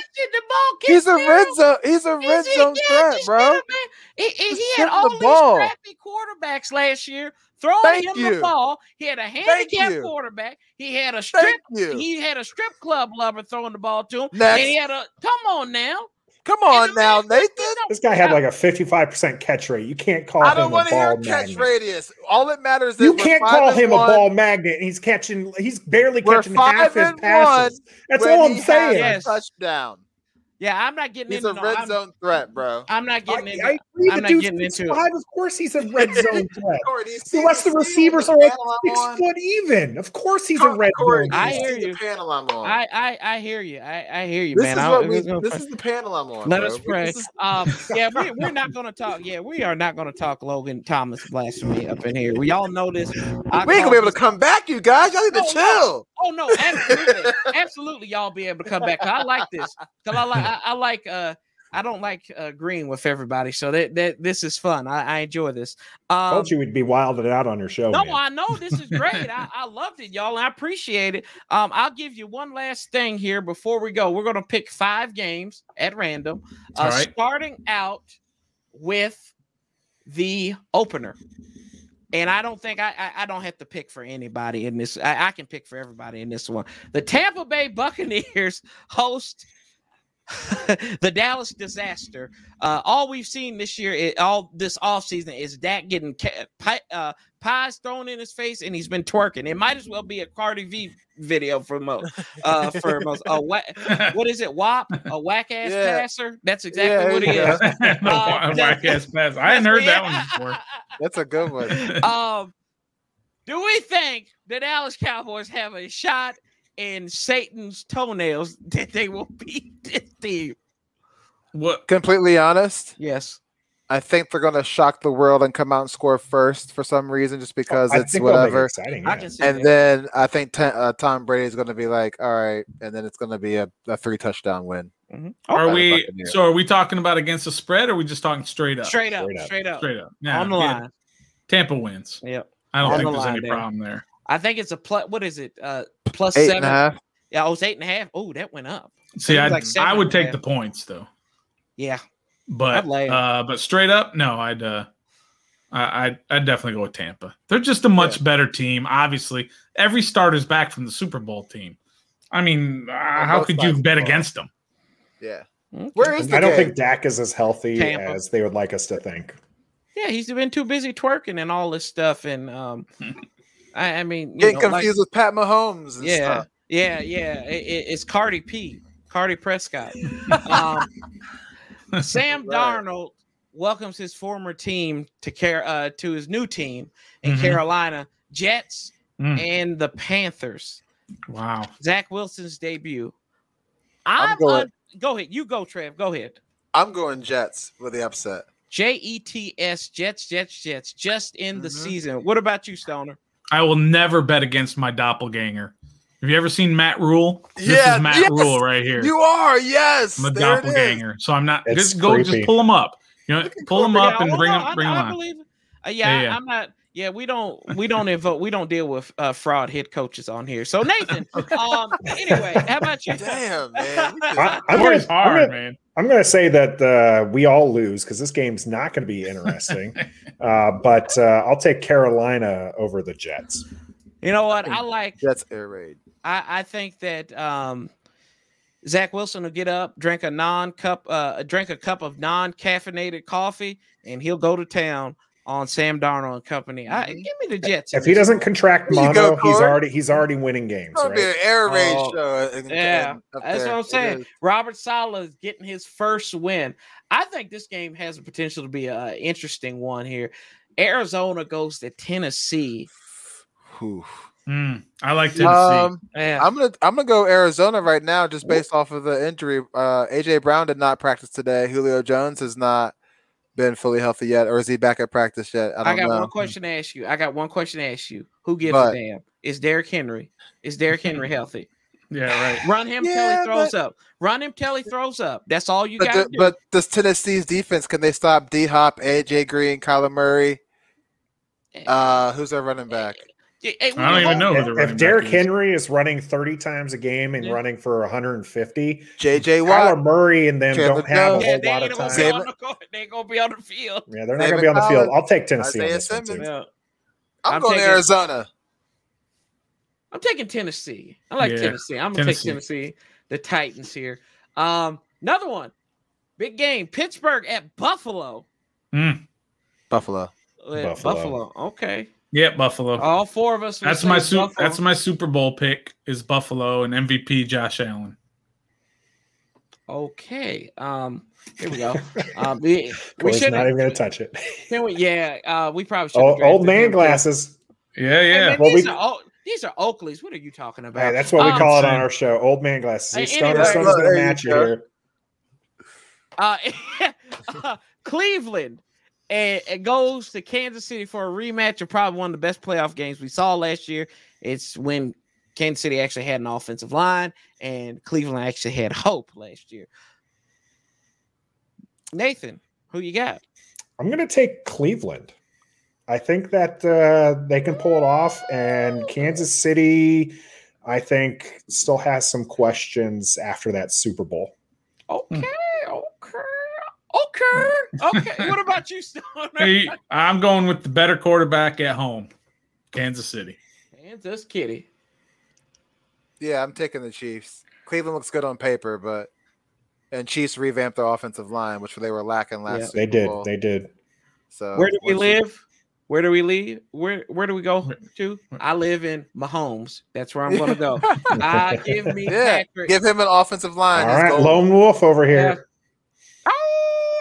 He's a red zone. He's a red He's- zone yeah, threat, bro. get him, man. He, he- Just he give had all the these ball. crappy quarterbacks last year throwing Thank him you. the ball. He had a handicap quarterback. He had a strip. He had a strip club lover throwing the ball to him. Next. And he had a come on now. Come on now, Nathan. This guy had like a 55% catch rate. You can't call I him don't a want to hear ball catch magnet. radius. All that matters is You can't five call him one. a ball magnet. He's catching. He's barely We're catching half five his and passes. That's all I'm saying. Yes. Touchdown. Yeah, I'm not getting He's into a no- red I'm, zone threat, bro. I'm not I, getting into I agree. I'm The not dude's getting into it. 6'5". Of course, he's a red zone [LAUGHS] threat. Corey, The see- rest of the receivers the are like six on? foot even. Of course, he's a red Corey, zone. do I hear you. The panel I'm on. I, I I hear you. I, I hear you, this man. is I- what we. we're This find- is the panel I'm on. Let bro. us pray. Is- Um, [LAUGHS] yeah, we, we're not going to talk. Yeah, we are not going to talk Logan Thomas blasphemy up in here. We all know this. I we ain't gonna be able to come back, you guys. Y'all need to No, no. chill. Oh no, absolutely, absolutely. Y'all be able to come back. I like this. Cause I like. I, I like. Uh, I don't like uh, agreeing with everybody. So that that this is fun. I, I enjoy this. Um, Told you we'd be wilded out on your show. no, man. I know this is great. I, I loved it, y'all, and I appreciate it. Um, I'll give you one last thing here before we go. We're gonna pick five games at random, uh, right. starting out with the opener. And I don't think I, I I don't have to pick for anybody in this. I, I can pick for everybody in this one. The Tampa Bay Buccaneers [LAUGHS] host [LAUGHS] the Dallas disaster. Uh, all we've seen this year, it, all this offseason, is Dak getting ca- pi- uh, pies thrown in his face, and he's been twerking. It might as well be a Cardi B video for most. [LAUGHS] Uh, for most. Uh, wha- what is it? WAP? A whack ass Yeah. passer? That's exactly Yeah, what he yeah. is. no, [LAUGHS] Uh, whack ass pass. I hadn't heard that one before. That's a good one. um, do we think the Dallas Cowboys have a shot in Satan's toenails [LAUGHS] that they will beat this [LAUGHS] team? What? Completely honest, Yes. I think they're gonna shock the world and come out and score first for some reason, just because I it's think it whatever. Exciting. I yeah. can see And that. then I think t- uh, Tom Brady is going to be like, all right, and then it's going to be a, a three touchdown win. Mhm. Are we? So are we talking about against the spread, or are we just talking straight up? Straight up, Straight up. straight up, Straight up. Yeah, on the yeah. line. Tampa wins. Yep. I don't On think the there's line any there. problem there. I think it's a plus. What is it? Uh, plus Eight seven. and a half. Yeah, oh, it's eight and a half. Oh, that went up. See, I like I would take half. the points though, Yeah, but I'd lay 'em. uh, but straight up, no, I'd uh, I I'd, I'd definitely go with Tampa. They're just a much better team. Obviously, every starter's back from the Super Bowl team. I mean, uh, how could you of the bet against them? Yeah. Okay. Where is the I don't game? think Dak is as healthy Tampa. as they would like us to think. yeah. He's been too busy twerking and all this stuff, and um, [LAUGHS] I, I mean, you Getting know, like- confused with Pat Mahomes and yeah, stuff. yeah, yeah. It, it- it's Cardi P, Cardi Prescott. [LAUGHS] um, Sam [LAUGHS] Right. Darnold welcomes his former team to care uh, to his new team in Mhm. Carolina. Jets Mm. and the Panthers. Wow. Zach Wilson's debut. I'm I'm, going- un- go ahead. You go, Trev. Go ahead. I'm going Jets with the upset. J E T S Jets Jets Jets just in the Mhm. season. What about you, Stoner? I will never bet against my doppelganger. Have you ever seen Matt Rhule? This Yeah, is Matt yes, Rule right here. You are, yes. I'm a there doppelganger. So I'm not It's just go creepy. just pull them up. You know, pull them up and bring them no, bring I, them I on. believe. Uh, yeah, Yeah, yeah. I, am not. Yeah, we don't we don't invoke we don't deal with uh, fraud head coaches on here. So Nathan, [LAUGHS] um, anyway, how about you? Damn, man. I, I'm, gonna, Corey's I'm, hard, gonna, man. I'm gonna say that uh, we all lose because this game's not going to be interesting. [LAUGHS] uh, but uh, I'll take Carolina over the Jets. You know what? I like. Jets air raid. I, I think that um, Zach Wilson will get up, drink a non-cup, uh, drink a cup of non-caffeinated coffee, and he'll go to town on Sam Darnold and company. I, Mhm. give me the Jets. If he doesn't contract There you go, mono, he's already he's already winning games. It's gonna be an air raid Oh, show. in- yeah, in- That's there. what I'm saying. Robert Saleh is getting his first win. I think this game has the potential to be an interesting one here. Arizona goes to Tennessee. Mm, I like Tennessee. Um, Yeah. I'm gonna I'm gonna go Arizona right now, just based off of the injury. Uh, AJ Brown did not practice today. Julio Jones is not been fully healthy yet, or is he back at practice yet? I I, don't got know. one question to ask you. I got one question to ask you. Who gives But- a damn? Is Derrick Henry? Is Derrick Henry [LAUGHS] healthy? yeah, right. Run him till Yeah, he throws up. Run him till he throws up. That's all you But, got the- to do. but does Tennessee's defense can they stop D Hop, AJ Green, Kyler Murray? Uh, who's their running back? Hey, hey, I don't even know who If- the if Derrick. Henry is running 30 times a game and Yeah. running for 150, JJ Kyler Watt. Murray and them Chandler don't have Jones. a Yeah, whole they lot ain't of gonna time. be Same- on the court. They ain't gonna be on the field. Yeah, they're not gonna be on the field. I'll take Tennessee Isaiah this one, too. Simmons. Yeah. I'm, I'm going taking- Arizona. I'm taking Tennessee. I like Yeah, Tennessee. I'm gonna Tennessee. take Tennessee. The Titans here. Um, another one. Big game. Pittsburgh at Buffalo. Mm, Buffalo. Buffalo. Buffalo. Okay. Yeah, Buffalo. All four of us. that's my su- Buffalo. that's my Super Bowl pick is Buffalo and MVP Josh Allen. Okay. Um, here we go. [LAUGHS] Um, we, we Corey's should not even going to touch it. Can we, yeah, uh, we probably should. Oh, old man glasses. Yeah, yeah. Well, these, we- are, Oak- these are Oakleys. What are you talking about? Hey, that's what we Um, call it on our show. Old man glasses. Hey, See, Stoner anyway. Stoner's going There to match you go. here. Uh, [LAUGHS] Cleveland and it goes to Kansas City for a rematch of probably one of the best playoff games we saw last year. It's when Kansas City actually had an offensive line and Cleveland actually had [LAUGHS] hope last year. Nathan, who you got? I'm going to take Cleveland. I think that uh, they can pull it off, and Kansas City, I think, still has some questions after that Super Bowl. Okay, okay, okay, okay. what about you, Stoner? [LAUGHS] Hey, I'm going with the better quarterback at home, Kansas City. Kansas Kitty. Yeah, I'm taking the Chiefs. Cleveland looks good on paper, but and Chiefs revamped their offensive line, which they were lacking last. Yeah. Super They did. Bowl. They did. So Where do we once you- live? Where do we live? Where where do we go to? [LAUGHS] I live in Mahomes. That's where I'm gonna go. [LAUGHS] I give me Yeah, Patrick. give him an offensive line. All He's lone wolf over here.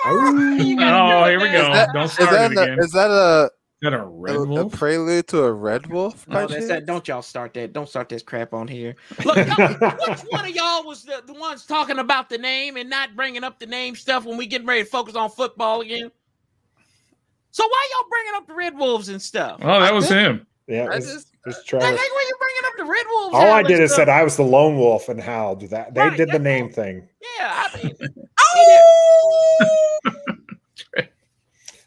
Oh, Oh, here we go. that- Don't Is start that, it a, again. is that a, Is that a a, red a wolf? prelude to a red wolf? No, that's chance? that. Don't y'all start that. Don't start this crap on here. Look, [LAUGHS] which one of y'all was the, the ones talking about the name and not bringing up the name stuff when we getting ready to focus on football again? So why y'all bringing up the Red Wolves and stuff? Oh, that was him. Yeah, I it's, just- it's uh, Like, Trevor. why you bringing up the Red Wolves? All I did is said I was the lone wolf and howled. That they Right, did the name all. thing. Yeah, I mean, [LAUGHS] oh.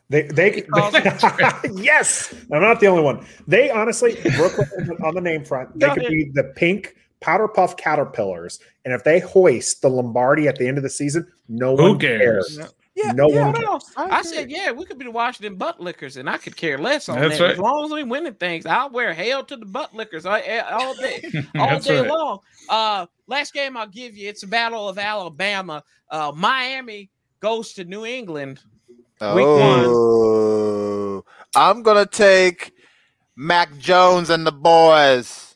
They they, Because [LAUGHS] yes, I'm not the only one. They honestly Brooklyn on the name front. They could be the pink powder puff caterpillars, and if they hoist the Lombardi at the end of the season, no Who one cares? cares. Yeah, No yeah, one no, cares. I I said, yeah, we could be the Washington butt lickers, and I could care less on That's that. right. As long as we winning things, I'll wear hail to the butt lickers all, all day, [LAUGHS] all day right. long. Uh, last game I'll give you, it's a battle of Alabama. Uh, Miami goes to New England. Week one. Oh, I'm gonna take Mac Jones and the boys.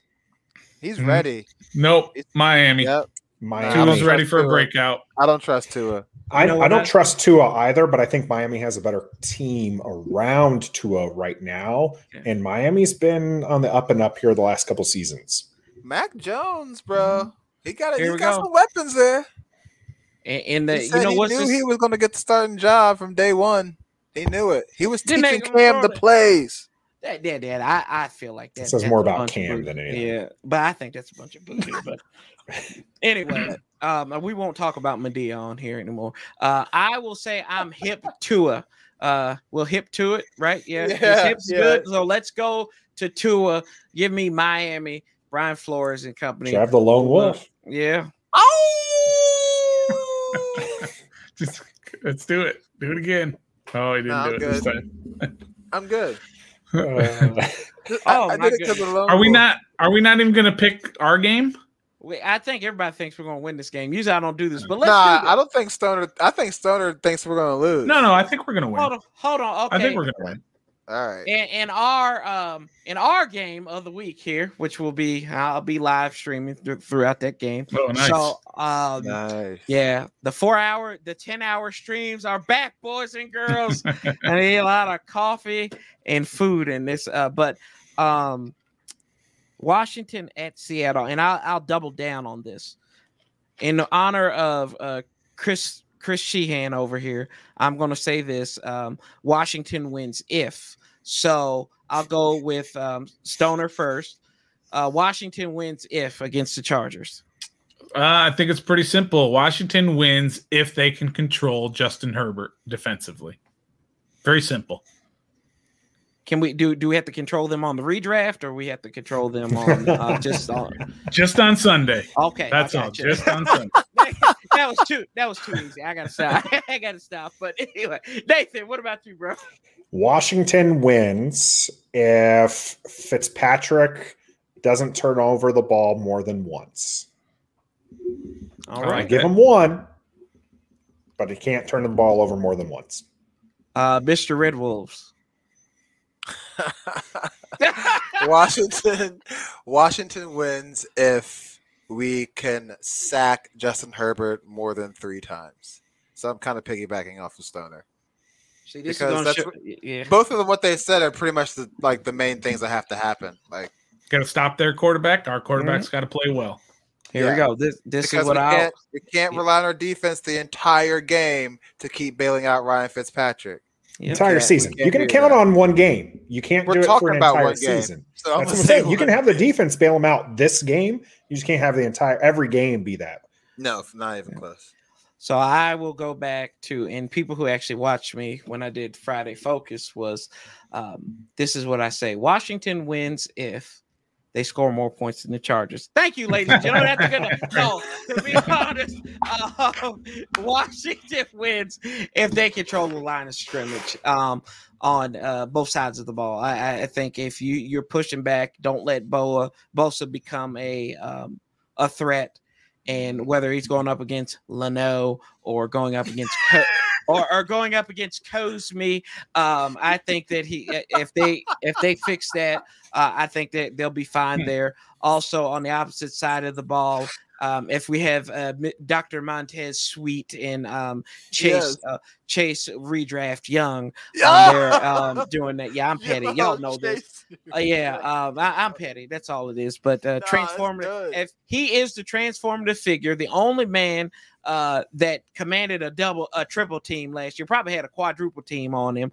He's Mhm. ready. Nope, Miami. Yep. Miami. Tua's ready for a Tua. breakout. I don't trust Tua. I, know I don't I- trust Tua either, but I think Miami has a better team around Tua right now. Okay. And Miami's been on the up and up here the last couple seasons. Mac Jones, bro. Mm-hmm. He got Here he we got go. some weapons there. And, and the, He you said know he what's knew this? he was going to get the starting job from day one. He knew it. He was Didn't teaching Cam the throw it? plays. That, that, that, I, I feel like that. It says more about Cam than anything. Yeah, but I think that's a bunch of booty. but [LAUGHS] anyway, um, we won't talk about Medea on here anymore. Uh, I will say I'm hip Tua. Uh, we'll hip to it, right? Yeah, Yeah, hip's yeah. good. So let's go to Tua. Give me Miami, Brian Flores and company. Should I have the lone wolf? Yeah. Oh. [LAUGHS] Just let's do it. Do it again. Oh, he didn't No, do I'm it this time. [LAUGHS] I'm good. Uh, [LAUGHS] I, Oh, I my did it of the Are we not? Are we not even going to pick our game? We, I think everybody thinks we're going to win this game. Usually I don't do this, but let's Nah, do I don't think Stoner. I think Stoner thinks we're going to lose. No, no. I think we're going to win. Hold on, hold on. Okay. I think we're going to win. All right. And, in our um in our game of the week here, which will be I'll be live streaming th- throughout that game. Oh, nice. So um Nice. yeah, the four hour, the ten hour streams are back, boys and girls. [LAUGHS] I need a lot of coffee and food in this. Uh, but um, Washington at Seattle, and I'll I'll double down on this in honor of uh Chris Chris Sheehan over here. I'm going to say this: um, Washington wins if. So I'll go with um, Stoner first. Uh, Washington wins if against the Chargers. Uh, I think it's pretty simple. Washington wins if they can control Justin Herbert defensively. Very simple. Can we do? Do we have to control them on the redraft, or we have to control them on uh, just on? [LAUGHS] Just on Sunday. Okay, That's all. gotcha. Just on [LAUGHS] Sunday. That was too. That was too easy. I gotta stop. [LAUGHS] I gotta stop. But anyway, Nathan, what about you, bro? Washington wins if Fitzpatrick doesn't turn over the ball more than once. All right, I I give him one, but he can't turn the ball over more than once. uh, Mr. Red Wolves. [LAUGHS] Washington. Washington wins if we can sack Justin Herbert more than three times. So I'm kind of piggybacking off of Stoner. See, this Because is that's show, what- yeah. Both of them, what they said, are pretty much the like the main things that have to happen. Like Got to stop their quarterback. Our quarterback's mm-hmm. got to play well. Here we go. This this because is what we I. can't we can't Yeah. rely on our defense the entire game to keep bailing out Ryan Fitzpatrick. Yep. Entire season. You can count that. on one game. You can't We're do it for an about entire one season. So I'm That's what I'm saying. You can have the defense bail them out this game. You just can't have the entire every game be that. no, not even close. So I will go back to and people who actually watched me when I did Friday Focus was um, this is what I say: Washington wins if they score more points than the Chargers. Thank you, ladies and gentlemen. That's good. No, to be [LAUGHS] honest, um, Washington [LAUGHS] wins if they control the line of scrimmage um, on uh, both sides of the ball. I, I- think if you you're pushing back, don't let Boa Bosa become a um, a threat and whether he's going up against Leno or going up against or, or going up against Cosmi, um, I think that he if they if they fix that, uh, I think that they'll be fine Hmm. there. Also on the opposite side of the ball, um, if we have uh, Dr. Montez Sweat and um, Chase Yes. uh, Chase redraft Young on there um, [LAUGHS] doing that, yeah, I'm petty. Y'all know this. Uh, yeah, [LAUGHS] um, I, I'm petty. That's all it is. But uh, Nah, transformative. If he is the transformative figure, the only man uh, that commanded a double, a triple team last year, probably had a quadruple team on him.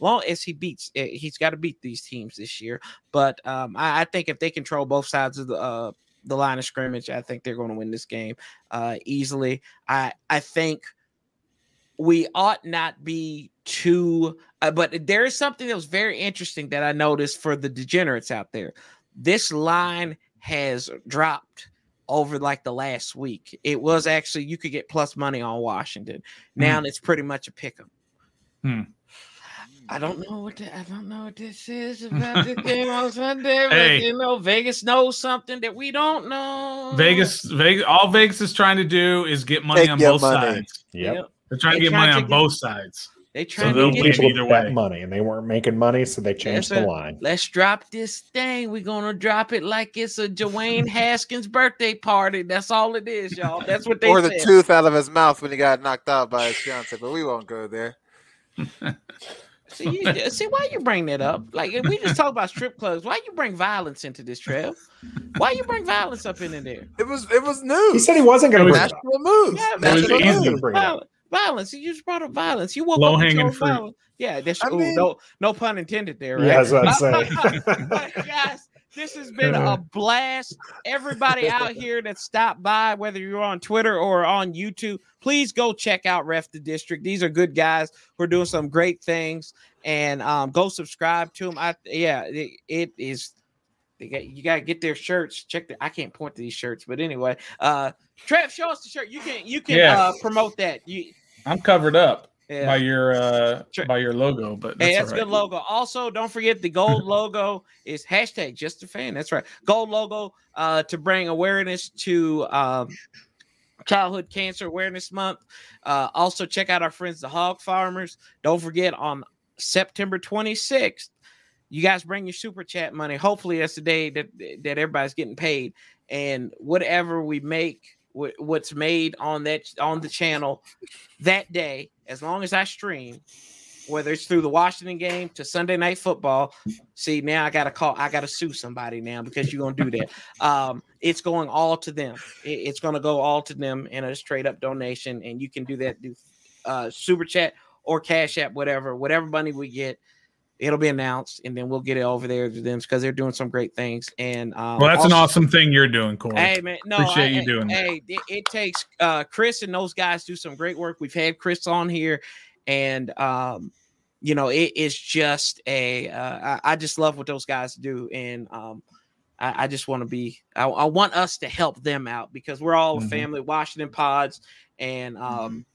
Long as he beats, eh, he's got to beat these teams this year. But um, I, I think if they control both sides of the uh, the line of scrimmage, I think they're going to win this game uh, easily. I I think we ought not be too uh, but there is something that was very interesting that I noticed for the degenerates out there. This line has dropped over like the last week. It was actually you could get plus money on Washington. Now it's pretty much a pick 'em. Hmm. I don't know what the, I don't know what this is about this game on Sunday, but Hey. you know Vegas knows something that we don't know. Vegas, Vegas, all Vegas is trying to do is get money Take on both money. sides. Yep. Yep. They're trying to They're get money trying on get- both sides. They So trying they'll to get People either way. money, and they weren't making money, so they changed Yes, the line. Let's drop this thing. We're gonna drop it like it's a Dwayne [LAUGHS] Haskins birthday party. That's all it is, y'all. That's what they or the said. tooth out of his mouth when he got knocked out by his fiance. But we won't go there. [LAUGHS] See, you, see why you bring that up? Like if we just talk about strip clubs. Why you bring violence into this, Trev? Why you bring violence up in there? It was it was news. He said he wasn't going to bring it up. national moves. Yeah, national it was easy. moves. Bring. Violence. Violence. You just brought up violence. You woke Low up and hanging fruit. violence. Yeah, that's I ooh, mean- no no pun intended there, right? Yeah, that's what I'm [LAUGHS] saying. But guys, this has been a [LAUGHS] blast. Everybody out [LAUGHS] here that stopped by, whether you're on Twitter or on YouTube, please go check out Ref the District. These are good guys who are doing some great things, and um, go subscribe to them. I yeah, it, it is. They got, you gotta get their shirts. Check the. I can't point to these shirts, but anyway, uh, Trev, show us the shirt. You can you can Yeah. uh, promote that. You I'm covered up yeah. by your uh Sure. by your logo, but that's Hey, that's a good logo. Also, don't forget the gold logo is hashtag just a fan. That's right. Gold logo uh, to bring awareness to um, Childhood Cancer Awareness Month. Uh, also, check out our friends, the Hog Farmers. Don't forget on September 26th, you guys bring your super chat money. Hopefully, that's the day that that everybody's getting paid, and whatever we make, what's made on that on the channel that day, as long as I stream, whether it's through the Washington game to Sunday night football. See, now I gotta call, I gotta sue somebody now because you're gonna do that. Um, it's going all to them. It- it's gonna go all to them in a straight up donation, and you can do that through uh, super chat or cash app, whatever, whatever money we get. It'll be announced, and then we'll get it over there to them because they're doing some great things. And um, Well, that's an awesome thing you're doing, Corey. Hey man, no, Appreciate I- you I- doing that. Hey, it, it takes uh Chris and those guys do some great work. We've had Chris on here, and um, you know, it is just a. Uh, I, I just love what those guys do, and um, I, I just want to be. I, I want us to help them out because we're all Mhm. a family. Washington Pods, and um,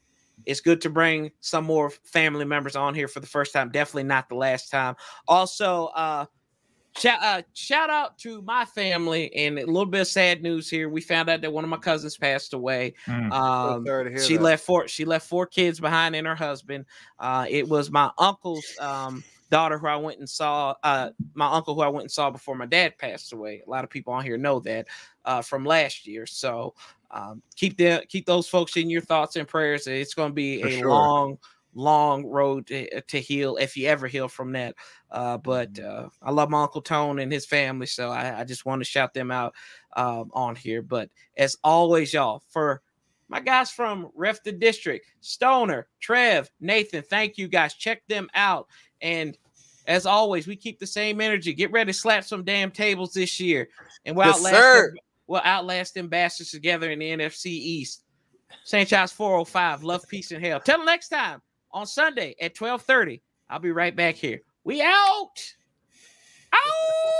it's good to bring some more family members on here for the first time. Definitely not the last time. Also, uh, shout, uh, shout out to my family and a little bit of sad news here. We found out that one of my cousins passed away. Mm. Um, sorry to hear she that. left four. She left four kids behind and her husband. Uh, it was my uncle's um, daughter who I went and saw. Uh, my uncle who I went and saw before my dad passed away. A lot of people on here know that uh, from last year. So um, keep them keep those folks in your thoughts and prayers. It's going to be For a sure. long, long road to, to heal if you ever heal from that. Uh, but uh, I love my uncle Tone and his family, so I, I just want to shout them out um, on here. But as always, y'all, for my guys from Ref the District, Stoner, Trev, Nathan, thank you guys. Check them out. And as always, we keep the same energy. Get ready to slap some damn tables this year, and we'll Yes, outlast sir. We'll outlast them bastards together in the NFC East. St. Charles 405. Love, peace, and hell. Till next time on Sunday at 12:30. I'll be right back here. We out. Out.